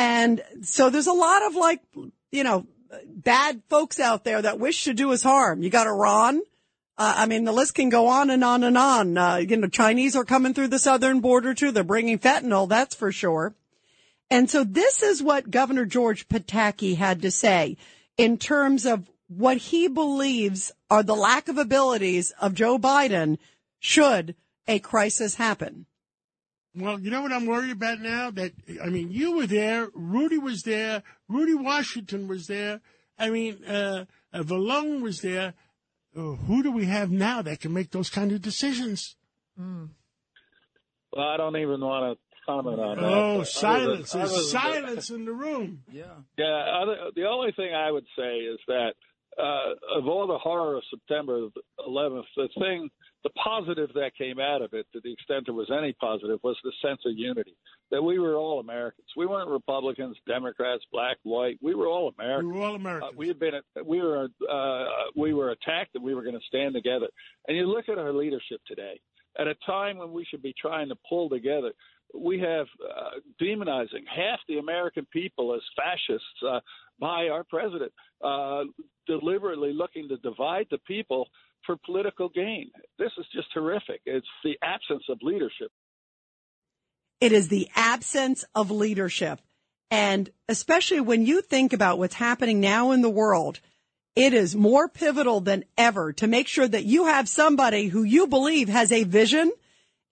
And so there's a lot of like, you know, bad folks out there that wish to do us harm. You got Iran. Uh, I mean, the list can go on and on and on. Uh, you know, Chinese are coming through the southern border too. They're bringing fentanyl. That's for sure. And so this is what Governor George Pataki had to say in terms of what he believes are the lack of abilities of Joe Biden should a crisis happen. Well, you know what I'm worried about now? That I mean, you were there, Rudy was there, Rudy Washington was there. I mean, uh, uh Vallone was there. Uh, who do we have now that can make those kind of decisions? Mm. Well, I don't even want to comment on that. Oh, silence! Than, There's silence in the room. Yeah. Yeah. Other, the only thing I would say is that uh, of all the horror of September 11th, the thing, the positive that came out of it, to the extent there was any positive, was the sense of unity. That we were all Americans. We weren't Republicans, Democrats, black, white. We were all Americans. We were all Americans. Uh, we had been, we were, uh, we were attacked, and we were going to stand together. And you look at our leadership today. At a time when we should be trying to pull together, we have uh, demonizing half the American people as fascists uh, by our president, uh, deliberately looking to divide the people for political gain. This is just horrific. It's the absence of leadership. It is the absence of leadership. And especially when you think about what's happening now in the world, it is more pivotal than ever to make sure that you have somebody who you believe has a vision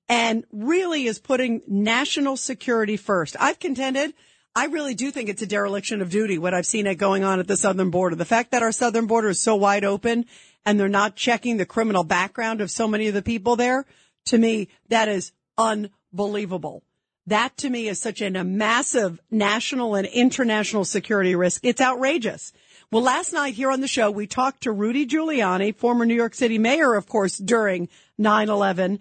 and really is putting national security first. I've contended, I really do think it's a dereliction of duty, what I've seen it going on at the southern border. The fact that our southern border is so wide open and they're not checking the criminal background of so many of the people there, to me, that is unbelievable. That to me is such a massive national and international security risk. It's outrageous. Well, last night here on the show, we talked to Rudy Giuliani, former New York City mayor, of course, during 9-11.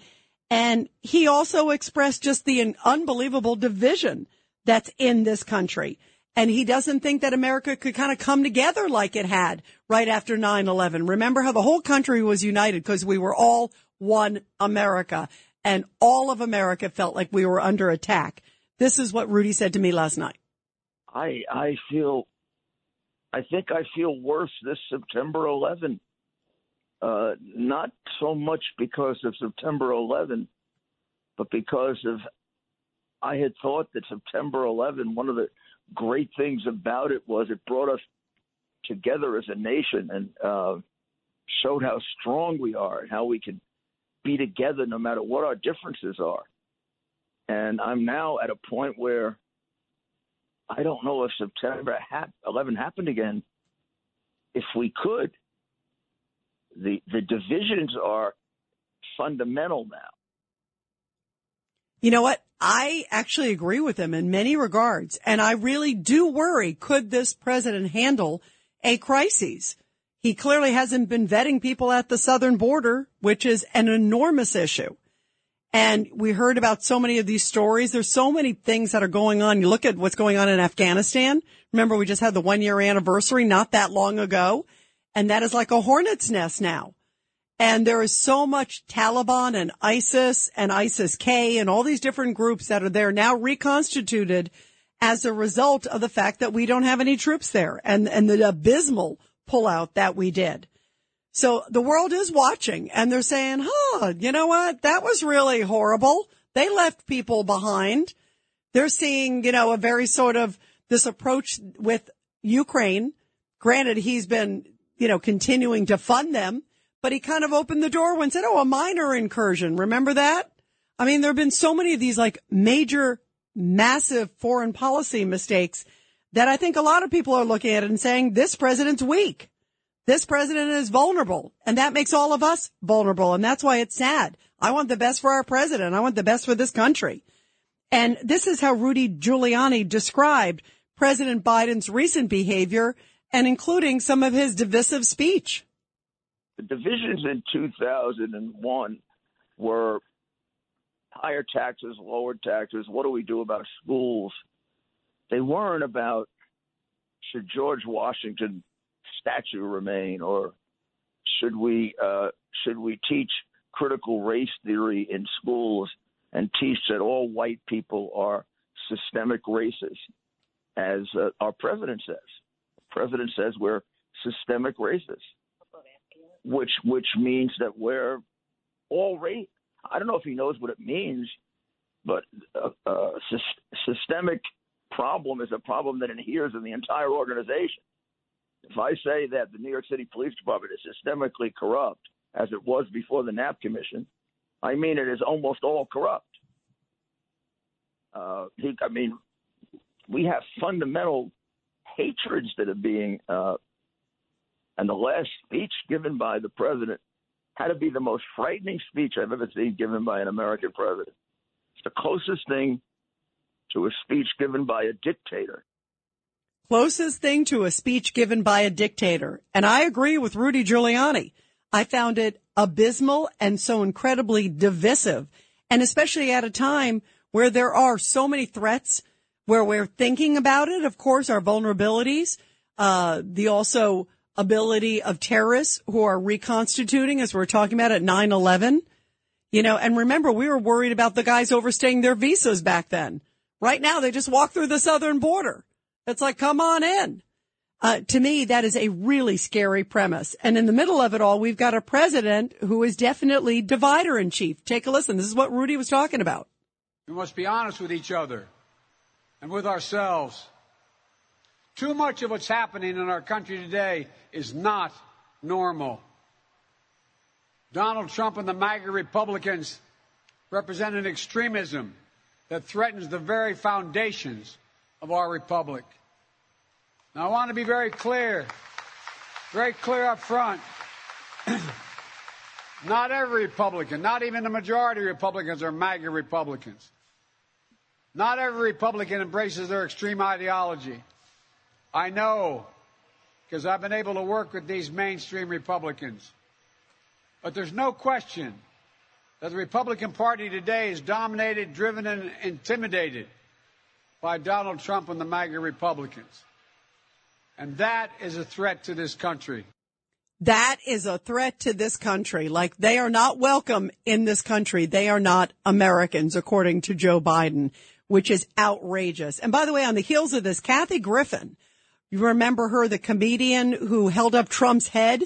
And he also expressed just the unbelievable division that's in this country. And he doesn't think that America could kind of come together like it had right after 9-11. Remember how the whole country was united because we were all one America and all of America felt like we were under attack. This is what Rudy said to me last night. I, I feel, I think I feel worse this September 11 uh, not so much because of September 11, but because of I had thought that September 11, one of the great things about it was it brought us together as a nation and uh, showed how strong we are and how we can be together no matter what our differences are. And I'm now at a point where I don't know if September 11 happened again. If we could, the the divisions are fundamental now. You know what? I actually agree with him in many regards. And I really do worry, could this president handle a crisis? He clearly hasn't been vetting people at the southern border, which is an enormous issue. And we heard about so many of these stories. There's so many things that are going on. You look at what's going on in Afghanistan. Remember, we just had the one year anniversary not that long ago. And that is like a hornet's nest now. And there is so much Taliban and ISIS and ISIS K and all these different groups that are there now reconstituted as a result of the fact that we don't have any troops there and, and the abysmal pullout that we did. So the world is watching and they're saying, huh, you know what? That was really horrible. They left people behind. They're seeing, you know, a very sort of this approach with Ukraine. Granted, he's been, you know, continuing to fund them but he kind of opened the door and said, Oh, a minor incursion. Remember that? I mean, there have been so many of these like major, massive foreign policy mistakes that I think a lot of people are looking at it and saying, this president's weak. This president is vulnerable and that makes all of us vulnerable. And that's why it's sad. I want the best for our president. I want the best for this country. And this is how Rudy Giuliani described President Biden's recent behavior and including some of his divisive speech the divisions in 2001 were higher taxes, lower taxes. What do we do about schools? They weren't about should George Washington statue remain or should we uh, should we teach critical race theory in schools and teach that all white people are systemic racists, as uh, our president says. President says we're systemic racists which which means that we're all race. I don't know if he knows what it means, but a, a systemic problem is a problem that adheres in the entire organization. If I say that the New York City Police Department is systemically corrupt, as it was before the Knapp Commission, I mean it is almost all corrupt. Uh, he, I mean, we have fundamental hatreds that are being uh, and the last speech given by the president had to be the most frightening speech I've ever seen given by an American president. It's the closest thing to a speech given by a dictator. Closest thing to a speech given by a dictator. And I agree with Rudy Giuliani. I found it abysmal and so incredibly divisive. And especially at a time where there are so many threats, where we're thinking about it, of course, our vulnerabilities, uh, the also ability of terrorists who are reconstituting, as we are talking about at 9 11. You know, and remember, we were worried about the guys overstaying their visas back then. Right now, they just walk through the southern border. It's like, come on in. Uh, to me, that is a really scary premise. And in the middle of it all, we've got a president who is definitely divider in chief. Take a listen. This is what Rudy was talking about. We must be honest with each other and with ourselves. Too much of what's happening in our country today is not normal. Donald Trump and the MAGA Republicans represent an extremism that threatens the very foundations of our republic. Now, I want to be very clear, very clear up front. [clears throat] not every Republican, not even the majority of Republicans are MAGA Republicans. Not every Republican embraces their extreme ideology. I know because I've been able to work with these mainstream Republicans. But there's no question that the Republican Party today is dominated, driven, and intimidated by Donald Trump and the MAGA Republicans. And that is a threat to this country. That is a threat to this country. Like they are not welcome in this country. They are not Americans, according to Joe Biden, which is outrageous. And by the way, on the heels of this, Kathy Griffin, you remember her, the comedian who held up Trump's head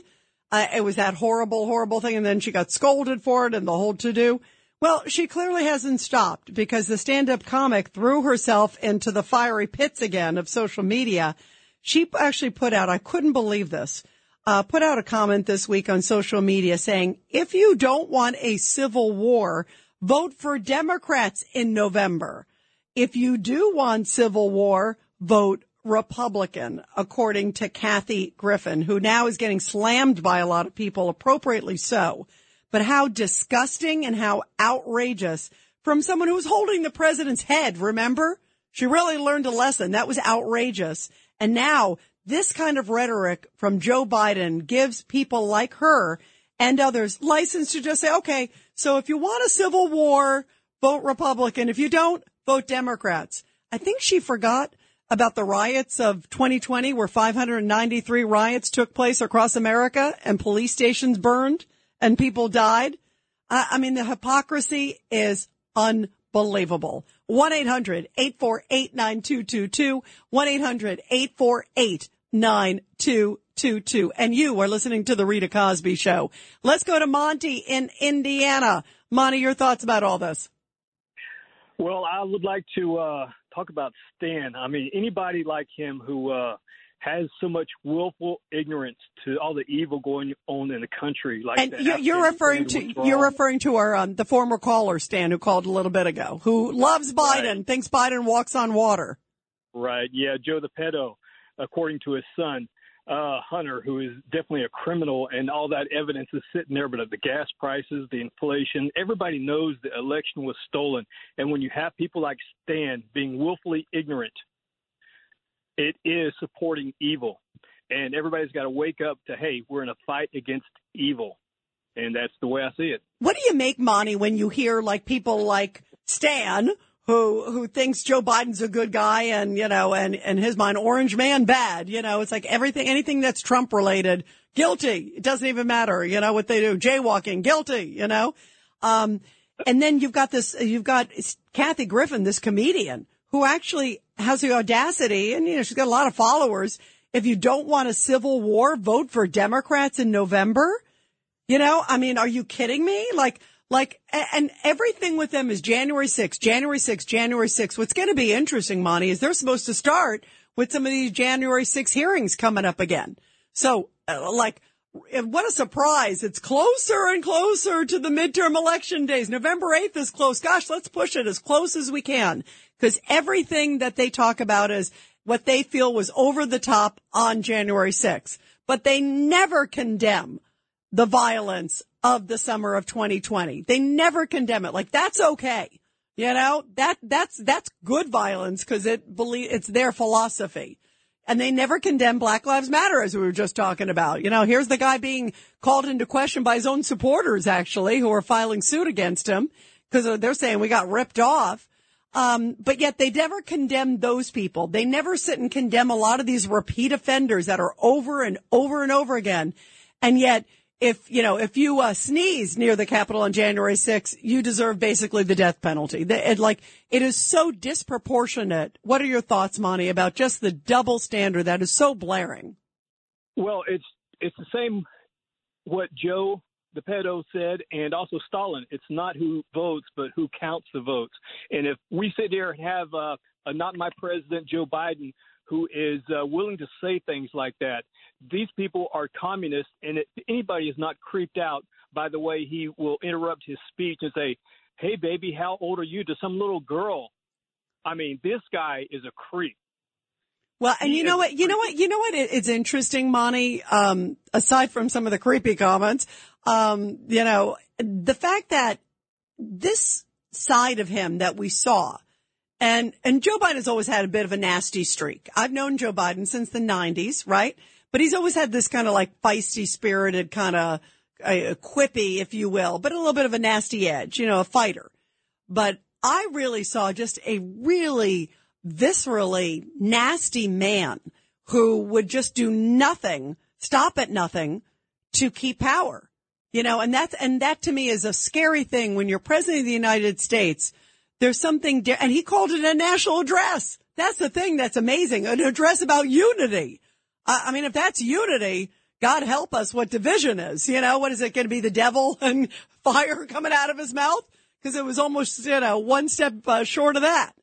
Uh, it was that horrible, horrible thing. And then she got scolded for it and the whole to do. Well, she clearly hasn't stopped because the stand up comic threw herself into the fiery pits again of social media. She actually put out, I couldn't believe this, uh, put out a comment this week on social media saying, if you don't want a civil war, vote for Democrats in November. If you do want civil war, vote Republican, according to Kathy Griffin, who now is getting slammed by a lot of people, appropriately so. But how disgusting and how outrageous from someone who was holding the president's head, remember? She really learned a lesson. That was outrageous. And now this kind of rhetoric from Joe Biden gives people like her and others license to just say, okay, so if you want a civil war, vote Republican. If you don't, vote Democrats. I think she forgot about the riots of 2020 where 593 riots took place across America and police stations burned and people died. I, I mean, the hypocrisy is unbelievable. 1-800-848-9222. 1-800-848-9222. And you are listening to the Rita Cosby Show. Let's go to Monty in Indiana. Monty, your thoughts about all this? Well, I would like to uh, talk about Stan. I mean, anybody like him who uh, has so much willful ignorance to all the evil going on in the country, like and you're, you're referring to you're referring to our um, the former caller Stan who called a little bit ago, who loves Biden, thinks Biden walks on water. Right. Yeah, Joe the pedo, according to his son, uh, Hunter, who is definitely a criminal, and all that evidence is sitting there. But the gas prices, the inflation, everybody knows the election was stolen. And when you have people like Stan being willfully ignorant, it is supporting evil. And everybody's got to wake up to, hey, we're in a fight against evil. And that's the way I see it. What do you make, Monty, when you hear like people like Stan, who who thinks Joe Biden's a good guy, and you know, and and his mind, Orange Man bad. You know, it's like everything, anything that's Trump related, guilty. It doesn't even matter. You know what they do, jaywalking, guilty. You know, um, and then you've got this, you've got Kathy Griffin, this comedian who actually has the audacity, and you know, she's got a lot of followers. If you don't want a civil war, vote for Democrats in November. You know, I mean, are you kidding me? Like, like, and everything with them is January 6th, January 6th, January 6th. What's going to be interesting, Monty, is they're supposed to start with some of these January 6 hearings coming up again. So, uh, like, what a surprise. It's closer and closer to the midterm election days. November 8th is close. Gosh, let's push it as close as we can because everything that they talk about is what they feel was over the top on January 6th, but they never condemn the violence of the summer of 2020. They never condemn it. Like that's okay. You know, that, that's, that's good violence because it believe, it's their philosophy. And they never condemn Black Lives Matter as we were just talking about. You know, here's the guy being called into question by his own supporters actually who are filing suit against him because they're saying we got ripped off. Um, but yet they never condemn those people. They never sit and condemn a lot of these repeat offenders that are over and over and over again. And yet, if, you know, if you uh, sneeze near the Capitol on January 6th, you deserve basically the death penalty. The, like, it is so disproportionate. What are your thoughts, Monty, about just the double standard that is so blaring? Well, it's it's the same what Joe the pedo said, and also Stalin. It's not who votes, but who counts the votes. And if we sit here and have uh, a not my president Joe Biden who is uh, willing to say things like that, these people are communists, and if anybody is not creeped out by the way he will interrupt his speech and say, "Hey, baby, how old are you?" to some little girl. I mean, this guy is a creep. Well, and you know what? You know what? You know what? It's interesting, Monty. Um, aside from some of the creepy comments, um, you know, the fact that this side of him that we saw, and and Joe Biden has always had a bit of a nasty streak. I've known Joe Biden since the '90s, right? But he's always had this kind of like feisty, spirited, kind of uh, quippy, if you will, but a little bit of a nasty edge, you know, a fighter. But I really saw just a really viscerally nasty man who would just do nothing, stop at nothing to keep power. You know, and that's, and that to me is a scary thing when you're president of the United States. There's something, di- and he called it a national address. That's the thing that's amazing. An address about unity. I I mean, if that's unity, God help us what division is. You know, what is it going to be? The devil [laughs] and fire coming out of his mouth? Because it was almost, you know, one step uh, short of that.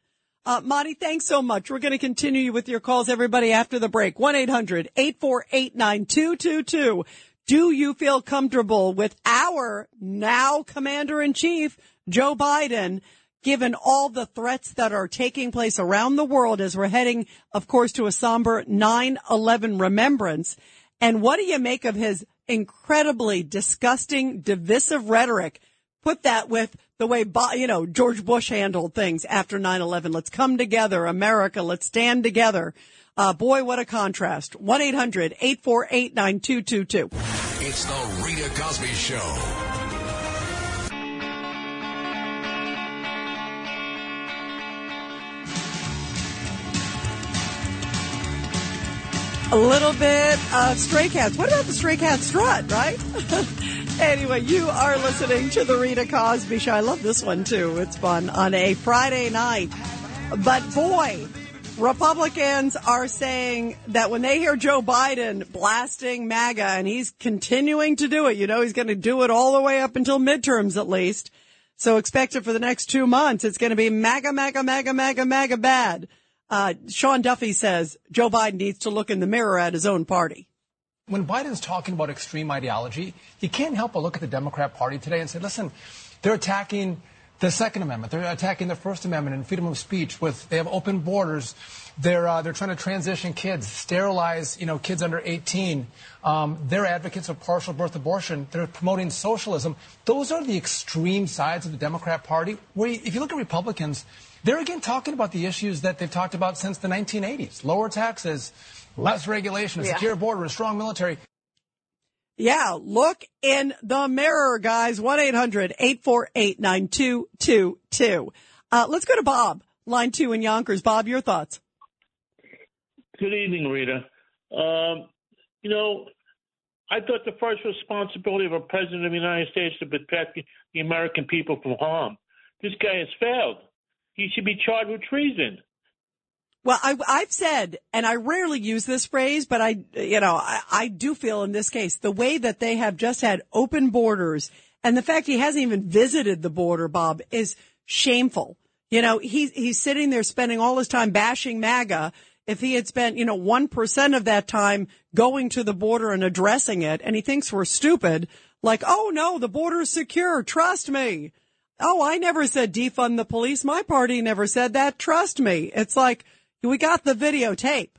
Uh, Monty, thanks so much. We're going to continue with your calls, everybody, after the break. 1-800-848-9222. Do you feel comfortable with our now commander in chief, Joe Biden, given all the threats that are taking place around the world as we're heading, of course, to a somber 9-11 remembrance? And what do you make of his incredibly disgusting, divisive rhetoric? Put that with the way, you know, George Bush handled things after 9-11. Let's come together, America. Let's stand together. Uh, boy, what a contrast. 1-800-848-9222. It's the Rita Cosby Show. A little bit of Stray Cats. What about the Stray Cat strut, right? [laughs] anyway, you are listening to the Rita Cosby Show. I love this one too. It's fun on a Friday night. But boy, Republicans are saying that when they hear Joe Biden blasting MAGA and he's continuing to do it, you know, he's going to do it all the way up until midterms at least. So expect it for the next two months. It's going to be MAGA, MAGA, MAGA, MAGA, MAGA bad. Uh, Sean Duffy says Joe Biden needs to look in the mirror at his own party. When Biden's talking about extreme ideology, you can't help but look at the Democrat Party today and say, listen, they're attacking the Second Amendment. They're attacking the First Amendment and freedom of speech. With they have open borders. They're uh, they're trying to transition kids, sterilize you know kids under 18. Um, they're advocates of partial birth abortion. They're promoting socialism. Those are the extreme sides of the Democrat Party. Where you, if you look at Republicans, they're again talking about the issues that they've talked about since the 1980s: lower taxes, less regulation, a Yeah. secure border, a strong military. Yeah, look in the mirror, guys. 1-800-848-9222. Uh, let's go to Bob, line two in Yonkers. Bob, your thoughts? Good evening, Rita. Um, you know, I thought the first responsibility of a president of the United States is to protect the American people from harm. This guy has failed. He should be charged with treason. Well, I, I've said, and I rarely use this phrase, but I, you know, I, I do feel in this case, the way that they have just had open borders and the fact he hasn't even visited the border, Bob, is shameful. You know, he's, he's sitting there spending all his time bashing MAGA. If he had spent, you know, 1% of that time going to the border and addressing it, and he thinks we're stupid, like, oh no, the border's secure, trust me. Oh, I never said defund the police. My party never said that. Trust me. It's like, we got the videotape.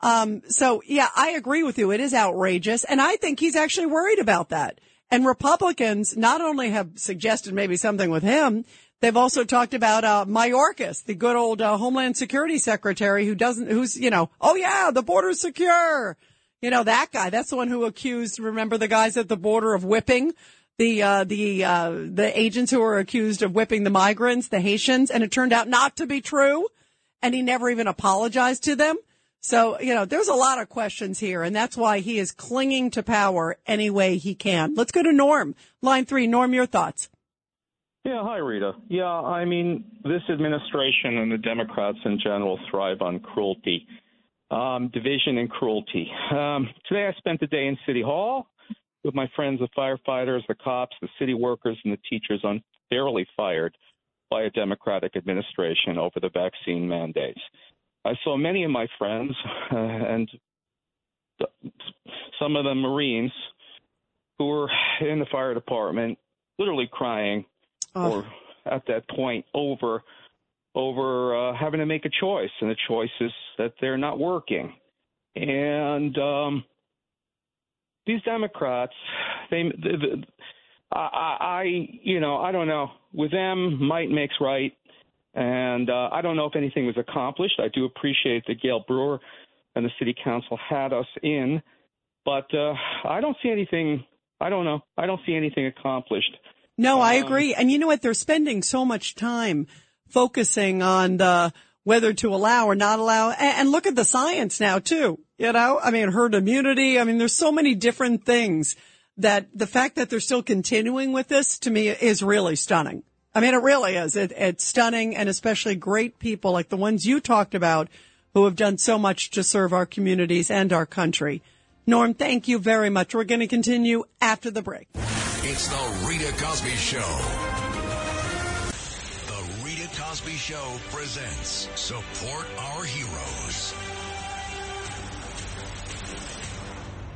Um, so yeah, I agree with you. It is outrageous. And I think he's actually worried about that. And Republicans not only have suggested maybe something with him, they've also talked about, uh, Mayorkas, the good old uh, Homeland Security Secretary who doesn't, who's, you know, oh yeah, the border's secure. You know, that guy, that's the one who accused, remember the guys at the border of whipping the, uh, the, uh, the agents who were accused of whipping the migrants, the Haitians, and it turned out not to be true. And he never even apologized to them. So, you know, there's a lot of questions here, and that's why he is clinging to power any way he can. Let's go to Norm. Line three. Norm, your thoughts. Yeah, hi, Rita. Yeah, I mean, this administration and the Democrats in general thrive on cruelty, um, division, and cruelty. Um, today, I spent the day in City Hall with my friends, the firefighters, the cops, the city workers, and the teachers unfairly fired by a Democratic administration over the vaccine mandates. I saw many of my friends uh, and some of them Marines who were in the fire department literally crying or at that point over over uh, having to make a choice and the choice is that they're not working and um these democrats they the, the, I, I you know i don't know. With them might makes right. And uh, i don't know if anything was accomplished. I do appreciate that Gale Brewer and the city council had us in. But uh i don't see anything i don't know. I don't see anything accomplished. No, I agree. And you know what? They're spending so much time focusing on the whether to allow or not allow. And, look at the science now too. You know, I mean, herd immunity. I mean, there's so many different things that the fact that they're still continuing with this to me is really stunning. I mean, it really is. It, it's stunning and especially great people like the ones you talked about who have done so much to serve our communities and our country. Norm, thank you very much. We're going to continue after the break. It's the Rita Cosby Show. Show presents Support Our Heroes.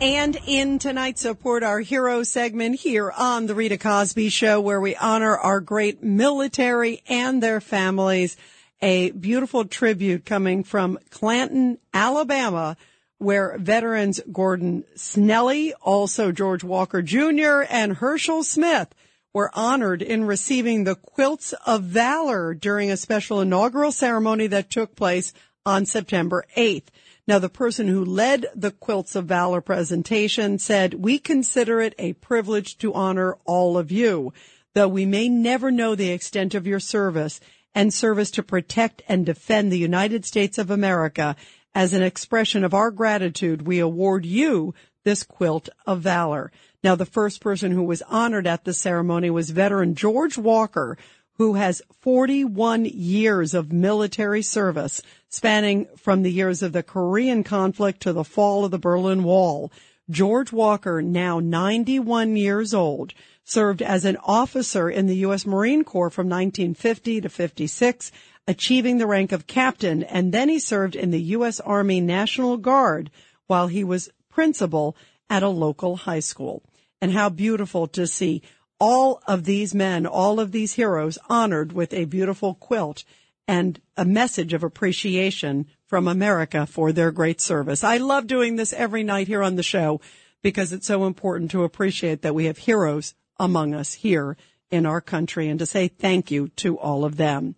And in tonight's Support Our Hero segment here on The Rita Cosby Show, where we honor our great military and their families, a beautiful tribute coming from Clanton, Alabama, where veterans Gordon Snelly, also George Walker Jr., and Herschel Smith were honored in receiving the Quilts of Valor during a special inaugural ceremony that took place on September 8th. Now, the person who led the Quilts of Valor presentation said, we consider it a privilege to honor all of you, though we may never know the extent of your service and service to protect and defend the United States of America. As an expression of our gratitude, we award you this Quilt of Valor. Now, the first person who was honored at the ceremony was veteran George Walker, who has 41 years of military service spanning from the years of the Korean conflict to the fall of the Berlin Wall. George Walker, now 91 years old, served as an officer in the U.S. Marine Corps from 1950 to 56, achieving the rank of captain, and then he served in the U.S. Army National Guard while he was principal at a local high school. And how beautiful to see all of these men, all of these heroes honored with a beautiful quilt and a message of appreciation from America for their great service. I love doing this every night here on the show because it's so important to appreciate that we have heroes among us here in our country and to say thank you to all of them.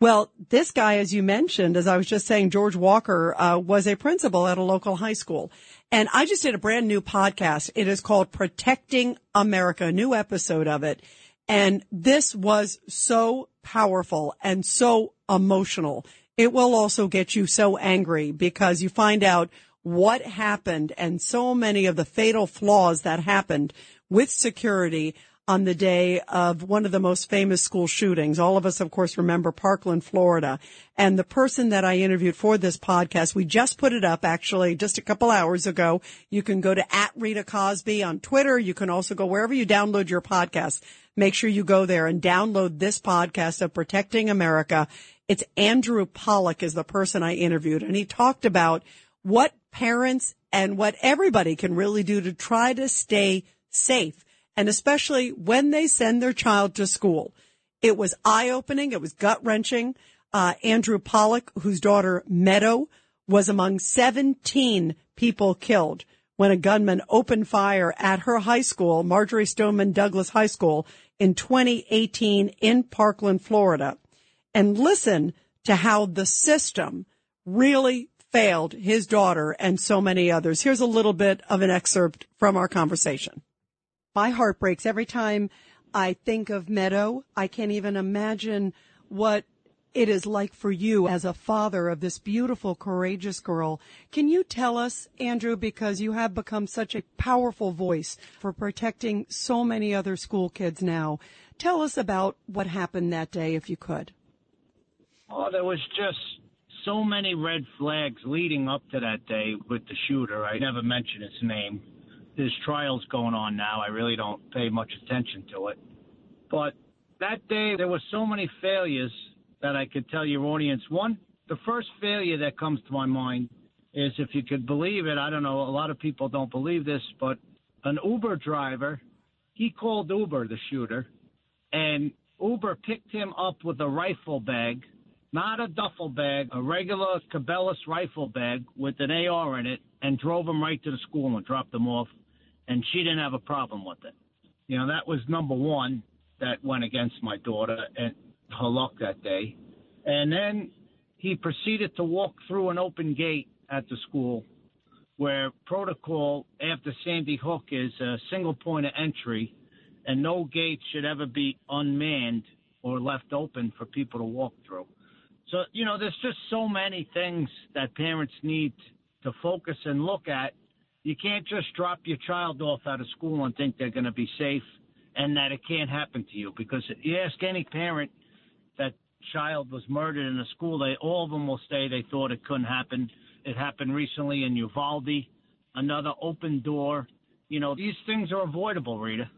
Well, this guy, as you mentioned, as I was just saying, George Walker uh, was a principal at a local high school. And I just did a brand new podcast. It is called Protecting America, a new episode of it. And this was so powerful and so emotional. It will also get you so angry because you find out what happened and so many of the fatal flaws that happened with security on the day of one of the most famous school shootings. All of us, of course, remember Parkland, Florida. And the person that I interviewed for this podcast, we just put it up actually just a couple hours ago. You can go to at Rita Cosby on Twitter. You can also go wherever you download your podcast. Make sure you go there and download this podcast of Protecting America. It's Andrew Pollock is the person I interviewed and he talked about what parents and what everybody can really do to try to stay safe and especially when they send their child to school. It was eye opening. It was gut wrenching. Uh, Andrew Pollock, whose daughter Meadow was among 17 people killed when a gunman opened fire at her high school, Marjory Stoneman Douglas High School in 2018 in Parkland, Florida. And listen to how the system really failed his daughter and so many others. Here's a little bit of an excerpt from our conversation. My heart breaks every time I think of Meadow. I can't even imagine what it is like for you as a father of this beautiful, courageous girl. Can you tell us, Andrew, because you have become such a powerful voice for protecting so many other school kids now, tell us about what happened that day, if you could. Oh, there was just so many red flags leading up to that day with the shooter. I never mentioned his name there's trials going on now. I really don't pay much attention to it. But that day, there were so many failures that I could tell your audience. One, the first failure that comes to my mind is if you could believe it, I don't know, a lot of people don't believe this, but an Uber driver, he called Uber, the shooter, and Uber picked him up with a rifle bag, not a duffel bag, a regular Cabela's rifle bag with an AR in it, and drove him right to the school and dropped him off and she didn't have a problem with it. You know, that was number one that went against my daughter and her luck that day. And then he proceeded to walk through an open gate at the school where protocol after Sandy Hook is a single point of entry and no gate should ever be unmanned or left open for people to walk through. So, you know, there's just so many things that parents need to focus and look at you can't just drop your child off out of school and think they're going to be safe and that it can't happen to you. Because you ask any parent that child was murdered in a school, they all of them will say they thought it couldn't happen. It happened recently in Uvalde. another open door. You know, these things are avoidable, Rita.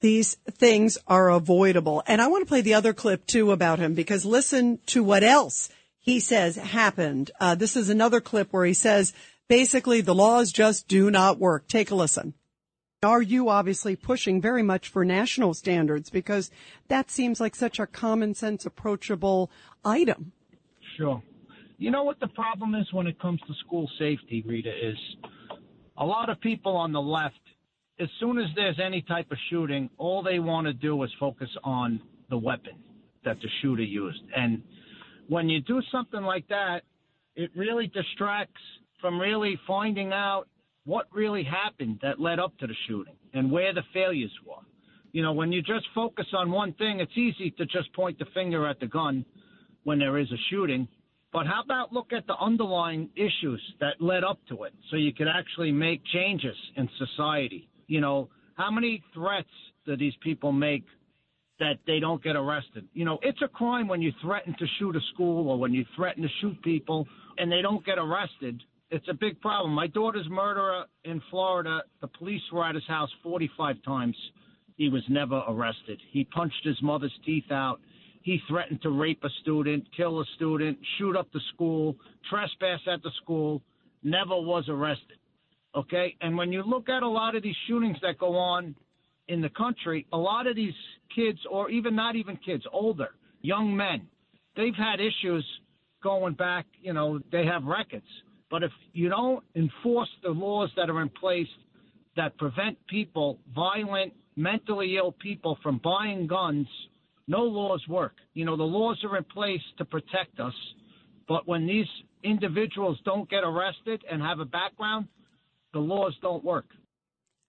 These things are avoidable. And I want to play the other clip too about him because listen to what else he says happened. Uh, this is another clip where he says basically the laws just do not work. Take a listen. Are you obviously pushing very much for national standards because that seems like such a common sense, approachable item? Sure. You know what the problem is when it comes to school safety, Rita, is a lot of people on the left, as soon as there's any type of shooting, all they want to do is focus on the weapon that the shooter used. And when you do something like that, it really distracts from really finding out what really happened that led up to the shooting and where the failures were. You know, when you just focus on one thing, it's easy to just point the finger at the gun when there is a shooting. But how about look at the underlying issues that led up to it so you could actually make changes in society? You know, how many threats do these people make that they don't get arrested? You know, it's a crime when you threaten to shoot a school or when you threaten to shoot people and they don't get arrested. It's a big problem. My daughter's murderer in Florida, the police were at his house 45 times. He was never arrested. He punched his mother's teeth out. He threatened to rape a student, kill a student, shoot up the school, trespass at the school, never was arrested. Okay? And when you look at a lot of these shootings that go on in the country, a lot of these kids, or even not even kids, older, young men, they've had issues going back, you know, they have records. But if you don't enforce the laws that are in place that prevent people, violent, mentally ill people, from buying guns, no laws work. You know, the laws are in place to protect us, but when these individuals don't get arrested and have a background, the laws don't work.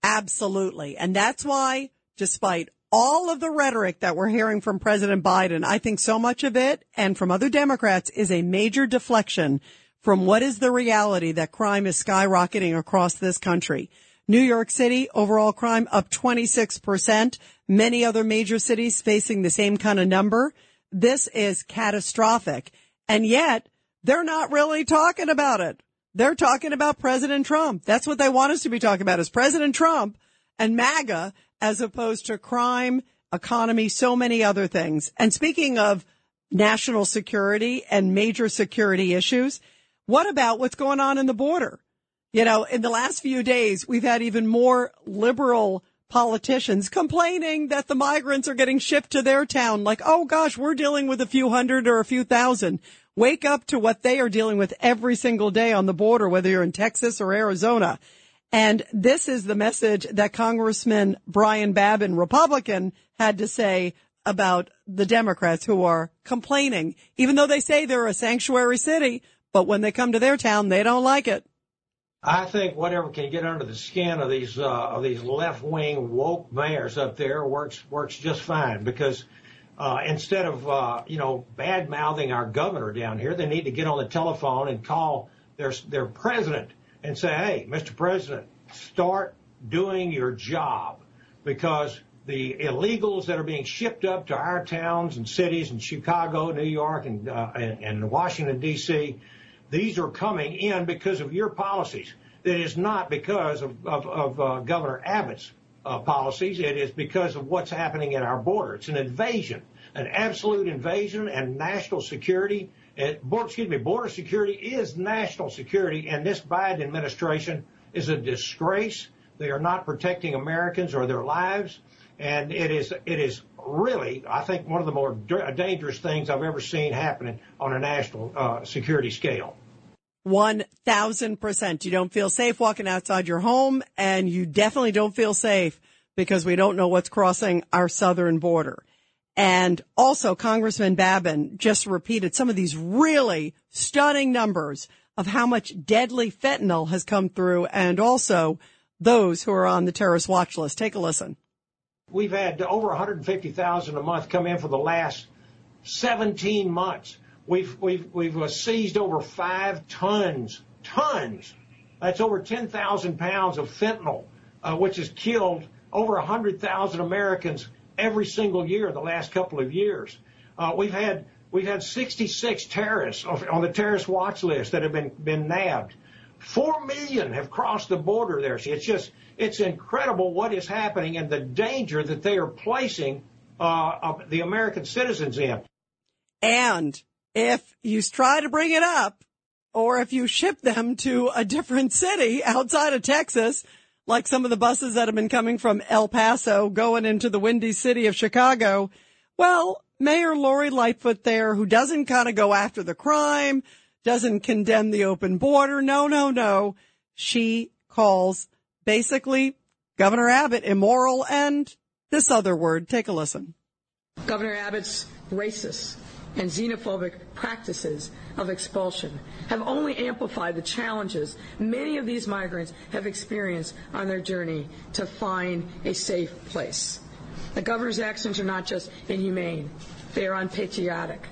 Absolutely. And that's why, despite all of the rhetoric that we're hearing from President Biden, I think so much of it and from other Democrats is a major deflection from what is the reality that crime is skyrocketing across this country. New York City, overall crime up 26%. Many other major cities facing the same kind of number. This is catastrophic. And yet they're not really talking about it. They're talking about President Trump. That's what they want us to be talking about is President Trump and MAGA as opposed to crime, economy, so many other things. And speaking of national security and major security issues, what about what's going on in the border? You know, in the last few days, we've had even more liberal politicians complaining that the migrants are getting shipped to their town. Like, oh gosh, we're dealing with a few hundred or a few thousand. Wake up to what they are dealing with every single day on the border, whether you're in Texas or Arizona. And this is the message that Congressman Brian Babin, Republican, had to say about the Democrats who are complaining, even though they say they're a sanctuary city, but when they come to their town, they don't like it. I think whatever can get under the skin of these uh, of these left wing woke mayors up there works works just fine because uh, instead of uh, you know bad mouthing our governor down here, they need to get on the telephone and call their their president and say, hey, Mr. President, start doing your job because the illegals that are being shipped up to our towns and cities in Chicago, New York, and uh, and, and Washington D.C these are coming in because of your policies. It is not because of, of, of uh, Governor Abbott's uh, policies. It is because of what's happening at our border. It's an invasion, an absolute invasion, and national security. And, excuse me, border security is national security, and this Biden administration is a disgrace. They are not protecting Americans or their lives, and it is it is really, I think, one of the more dangerous things I've ever seen happening on a national uh, security scale. 1000%. You don't feel safe walking outside your home and you definitely don't feel safe because we don't know what's crossing our southern border. And also Congressman Babin just repeated some of these really stunning numbers of how much deadly fentanyl has come through and also those who are on the terrorist watch list. Take a listen. We've had over 150,000 a month come in for the last 17 months. We've we've we've uh, seized over five tons tons. That's over 10,000 pounds of fentanyl, uh, which has killed over 100,000 Americans every single year in the last couple of years. Uh, we've had We've had 66 terrorists on the terrorist watch list that have been, been nabbed. Four million have crossed the border there. See, it's just, it's incredible what is happening and the danger that they are placing uh, the American citizens in. And if you try to bring it up, or if you ship them to a different city outside of Texas, like some of the buses that have been coming from El Paso going into the windy city of Chicago, well, Mayor Lori Lightfoot there, who doesn't kind of go after the crime, doesn't condemn the open border. No, no, no. She calls basically Governor Abbott immoral and this other word. Take a listen. Governor Abbott's racist and xenophobic practices of expulsion have only amplified the challenges many of these migrants have experienced on their journey to find a safe place. The governor's actions are not just inhumane, they are unpatriotic.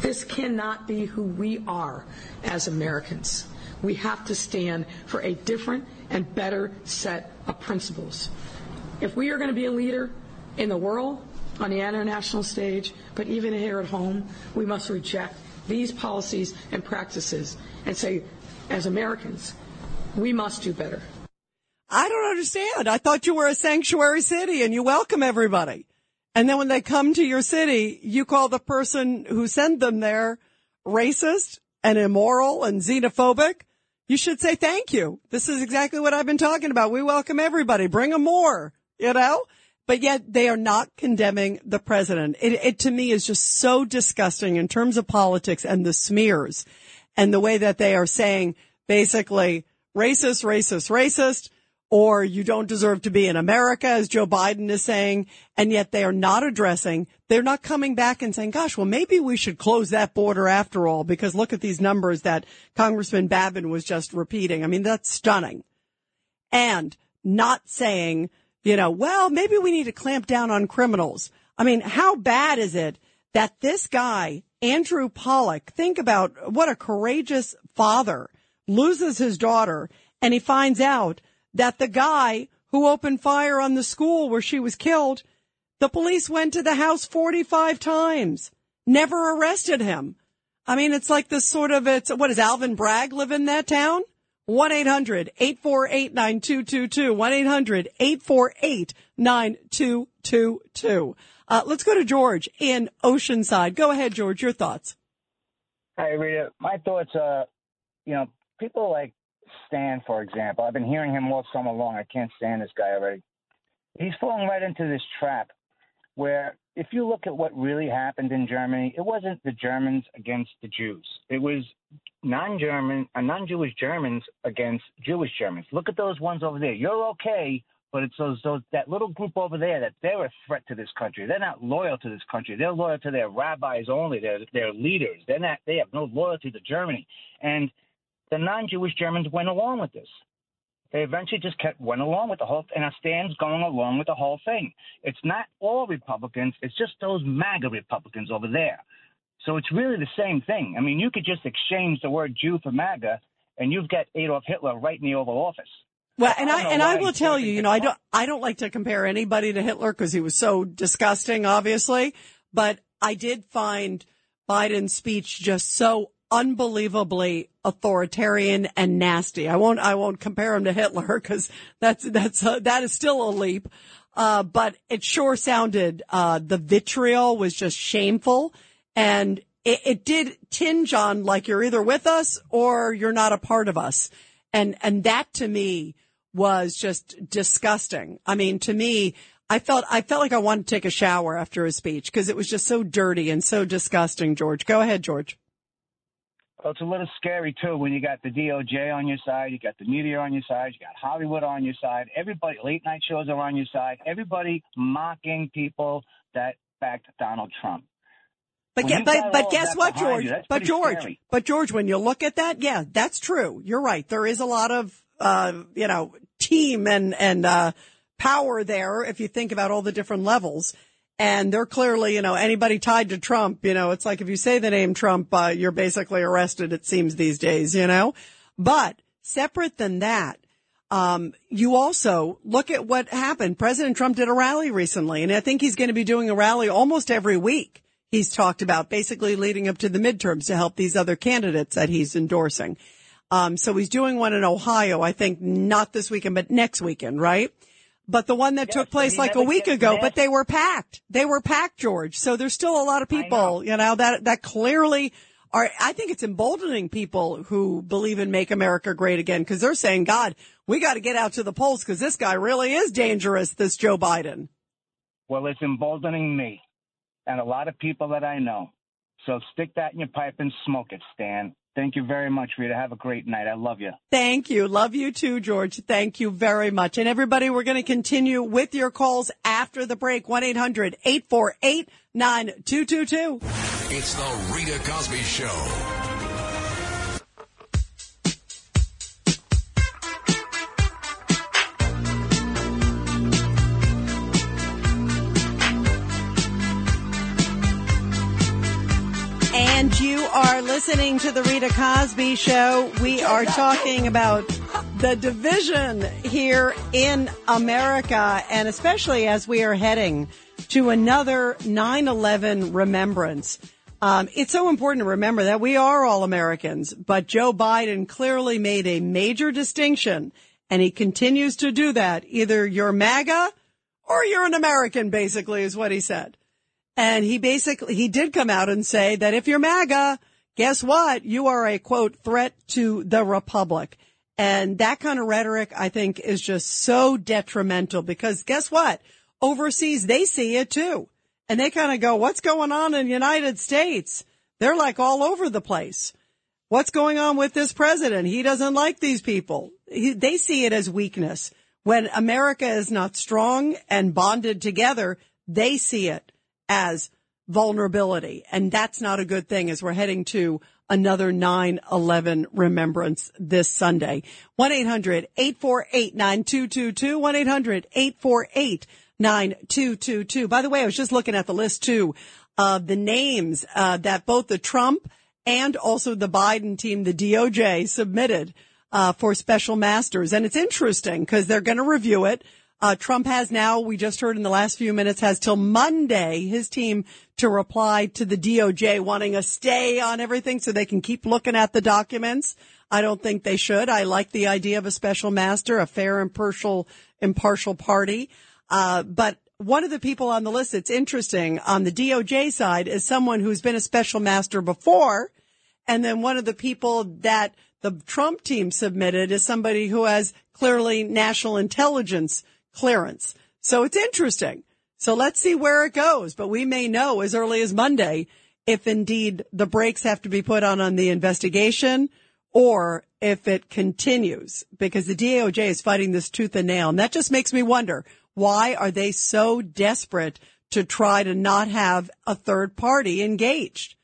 This cannot be who we are as Americans. We have to stand for a different and better set of principles. If we are going to be a leader in the world, on the international stage, but even here at home, we must reject these policies and practices and say, as Americans, we must do better. I don't understand. I thought you were a sanctuary city and you welcome everybody. And then when they come to your city, you call the person who sent them there racist and immoral and xenophobic. You should say thank you. This is exactly what I've been talking about. We welcome everybody. Bring them more, you know? But yet they are not condemning the president. It, it to me is just so disgusting in terms of politics and the smears and the way that they are saying basically racist, racist, racist or you don't deserve to be in America, as Joe Biden is saying, and yet they are not addressing, they're not coming back and saying, gosh, well, maybe we should close that border after all, because look at these numbers that Congressman Babin was just repeating. I mean, that's stunning. And not saying, you know, well, maybe we need to clamp down on criminals. I mean, how bad is it that this guy, Andrew Pollock, think about what a courageous father loses his daughter and he finds out that the guy who opened fire on the school where she was killed, the police went to the house 45 times, never arrested him. I mean, it's like this sort of, it's, what does Alvin Bragg live in that town? 1-800-848-9222. 1-800-848-9222. Uh, let's go to George in Oceanside. Go ahead, George, your thoughts. Hi, Rita. My thoughts are, you know, people like Stan, for example. I've been hearing him all summer long. I can't stand this guy already. He's falling right into this trap where if you look at what really happened in Germany, it wasn't the Germans against the Jews. It was non-German, uh, non-Jewish Germans against Jewish Germans. Look at those ones over there. You're okay, but it's those, those that little group over there that they're a threat to this country. They're not loyal to this country. They're loyal to their rabbis only. They're their leaders. They're not. They have no loyalty to Germany. And the non-Jewish Germans went along with this. They eventually just kept went along with the whole, and our stands going along with the whole thing. It's not all Republicans; it's just those MAGA Republicans over there. So it's really the same thing. I mean, you could just exchange the word Jew for MAGA, and you've got Adolf Hitler right in the Oval Office. Well, and I, I and I will tell you, you know, I don't I don't like to compare anybody to Hitler because he was so disgusting, obviously. But I did find Biden's speech just so unbelievably authoritarian and nasty. I won't, I won't compare him to Hitler because that's, that's, uh, that is still a leap. Uh, but it sure sounded, uh, the vitriol was just shameful and it, it did tinge on like you're either with us or you're not a part of us. And, and that to me was just disgusting. I mean, to me, I felt, I felt like I wanted to take a shower after his speech because it was just so dirty and so disgusting, George. Go ahead, George. Well, it's a little scary too when you got the DOJ on your side, you got the media on your side, you got Hollywood on your side, everybody, late night shows are on your side, everybody mocking people that backed Donald Trump. But, When ge- you but, but guess what, George? you, but George, scary. but George, when you look at that, yeah, that's true. You're right. There is a lot of, uh, you know, team and, and, uh, power there if you think about all the different levels. And they're clearly, you know, anybody tied to Trump, you know, it's like if you say the name Trump, uh, you're basically arrested, it seems these days, you know? But separate than that, um, you also look at what happened. President Trump did a rally recently, and I think he's going to be doing a rally almost every week he's talked about, basically leading up to the midterms to help these other candidates that he's endorsing. Um, so he's doing one in Ohio, I think not this weekend, but next weekend, right? But the one that took place like a week ago, but they were packed. They were packed, George. So there's still a lot of people, you know, that, that clearly are, I think it's emboldening people who believe in make America great again because they're saying, God, we got to get out to the polls because this guy really is dangerous, this Joe Biden. Well, it's emboldening me and a lot of people that I know. So stick that in your pipe and smoke it, Stan. Thank you very much, Rita. Have a great night. I love you. Thank you. Love you too, George. Thank you very much. And everybody, we're going to continue with your calls after the break. 1-800-848-9222. It's the Rita Cosby Show. You are listening to the Rita Cosby Show. We are talking about the division here in America, and especially as we are heading to another 9-11 remembrance. Um, it's so important to remember that we are all Americans, but Joe Biden clearly made a major distinction, and he continues to do that. Either you're MAGA or you're an American, basically, is what he said. And he basically, he did come out and say that if you're MAGA, guess what? You are a quote threat to the Republic. And that kind of rhetoric, I think, is just so detrimental because guess what? Overseas, they see it too. And they kind of go, what's going on in the United States? They're like all over the place. What's going on with this president? He doesn't like these people. He, they see it as weakness. When America is not strong and bonded together, they see it as vulnerability. And that's not a good thing as we're heading to another 9-11 remembrance this Sunday. 1-800-848-9222. 1-800-848-9222. By the way, I was just looking at the list too of the names uh, that both the Trump and also the Biden team, the DOJ, submitted uh, for special masters. And it's interesting because they're going to review it. Uh, Trump has now, we just heard in the last few minutes, has till Monday, his team to reply to the DOJ wanting a stay on everything so they can keep looking at the documents. I don't think they should. I like the idea of a special master, a fair, impartial, impartial party. Uh, but one of the people on the list that's interesting on the DOJ side is someone who's been a special master before. And then one of the people that the Trump team submitted is somebody who has clearly national intelligence clearance. So it's interesting. So let's see where it goes. But we may know as early as Monday if indeed the brakes have to be put on on the investigation or if it continues because the DOJ is fighting this tooth and nail. And that just makes me wonder, why are they so desperate to try to not have a third party engaged?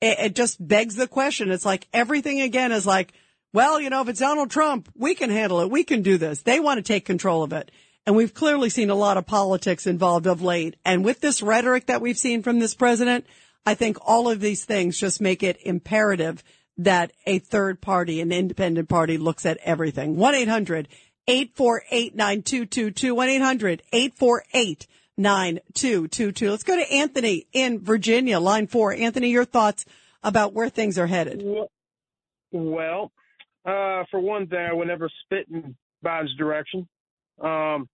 It, it just begs the question. It's like everything again is like, well, you know, if it's Donald Trump, we can handle it. We can do this. They want to take control of it. And we've clearly seen a lot of politics involved of late. And with this rhetoric that we've seen from this president, I think all of these things just make it imperative that a third party, an independent party looks at everything. 1-800-848-9222. 1-800-848-9222. Let's go to Anthony in Virginia, line four. Anthony, your thoughts about where things are headed. Well, uh, for one thing, I would never spit in Biden's direction. Um,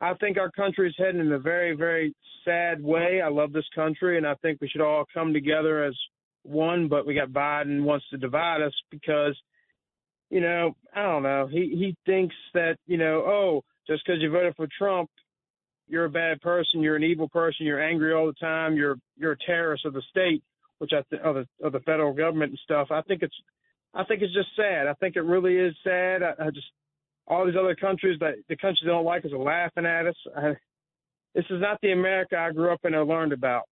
I think our country is heading in a very, very sad way. I love this country, and I think we should all come together as one. But we got Biden wants to divide us because, you know, I don't know. He he thinks that you know, oh, just because you voted for Trump, you're a bad person. You're an evil person. You're angry all the time. You're you're a terrorist of the state, which I th- of the of the federal government and stuff. I think it's I think it's just sad. I think it really is sad. I, I just all these other countries that the countries don't like us are laughing at us. I, this is not the America I grew up in or learned about.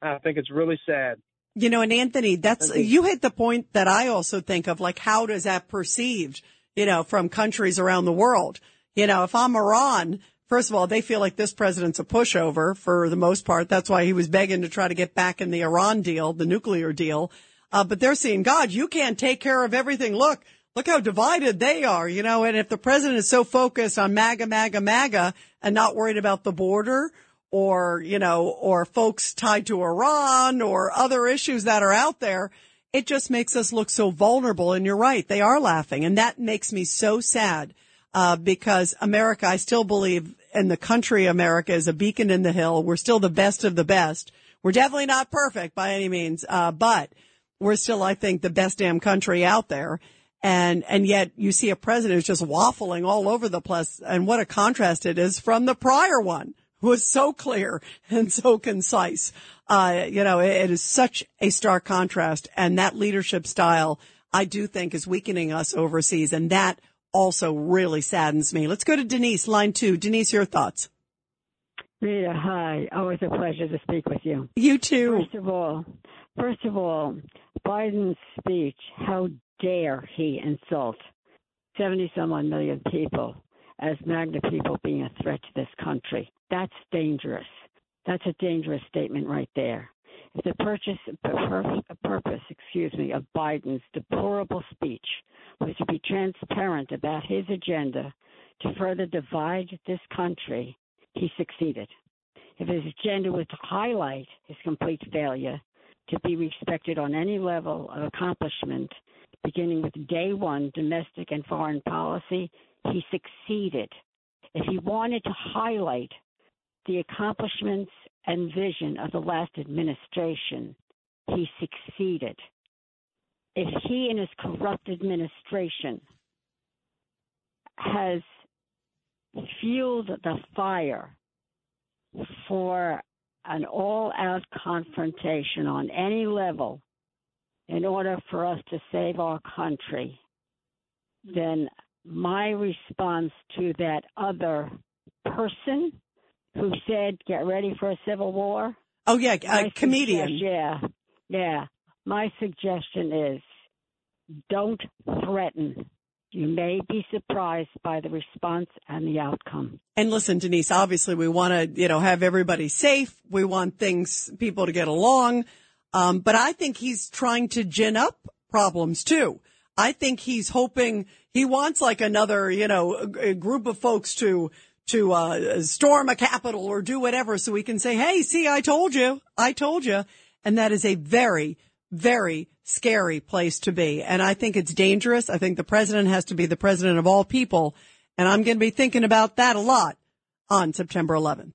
I think it's really sad. You know, and Anthony, that's, you hit the point that I also think of, like, how does that perceived, you know, from countries around the world? You know, if I'm Iran, first of all, they feel like this president's a pushover for the most part. That's why he was begging to try to get back in the Iran deal, the nuclear deal. Uh, but they're seeing, God, you can't take care of everything. Look, look how divided they are, you know, and if the president is so focused on MAGA, MAGA, MAGA and not worried about the border or, you know, or folks tied to Iran or other issues that are out there, it just makes us look so vulnerable. And you're right. They are laughing. And that makes me so sad, uh, because America, I still believe in the country America is a beacon in the hill. We're still the best of the best. We're definitely not perfect by any means. Uh, but we're still, I think, the best damn country out there. And, and yet you see a president who's just waffling all over the place. And what a contrast it is from the prior one who was so clear [laughs] and so concise. Uh, you know, it, it is such a stark contrast. And that leadership style, I do think is weakening us overseas. And that also really saddens me. Let's go to Denise, line two. Denise, your thoughts. Rita, hi. Always a pleasure to speak with you. You too. First of all, first of all, Biden's speech, how dare he insult 70 some odd million people as MAGA people being a threat to this country. That's dangerous. That's a dangerous statement right there. If the purchase, purpose, excuse me, of Biden's deplorable speech was to be transparent about his agenda to further divide this country, he succeeded. If his agenda was to highlight his complete failure to be respected on any level of accomplishment, beginning with day one domestic and foreign policy, he succeeded. If he wanted to highlight the accomplishments and vision of the last administration, he succeeded. If he and his corrupt administration has fueled the fire for an all out confrontation on any level in order for us to save our country, then my response to that other person who said, get ready for a civil war. Oh, yeah, a comedian. Yeah, yeah. My suggestion is don't threaten. You may be surprised by the response and the outcome. And listen, Denise, obviously we want to, you know, have everybody safe. We want things, people to get along. Um, but I think he's trying to gin up problems too. I think he's hoping he wants like another, you know, a, a group of folks to to uh, storm a capital or do whatever, so we can say, "Hey, see, I told you, I told you," and that is a very, very scary place to be. And I think it's dangerous. I think the president has to be the president of all people, and I'm going to be thinking about that a lot on September 11th.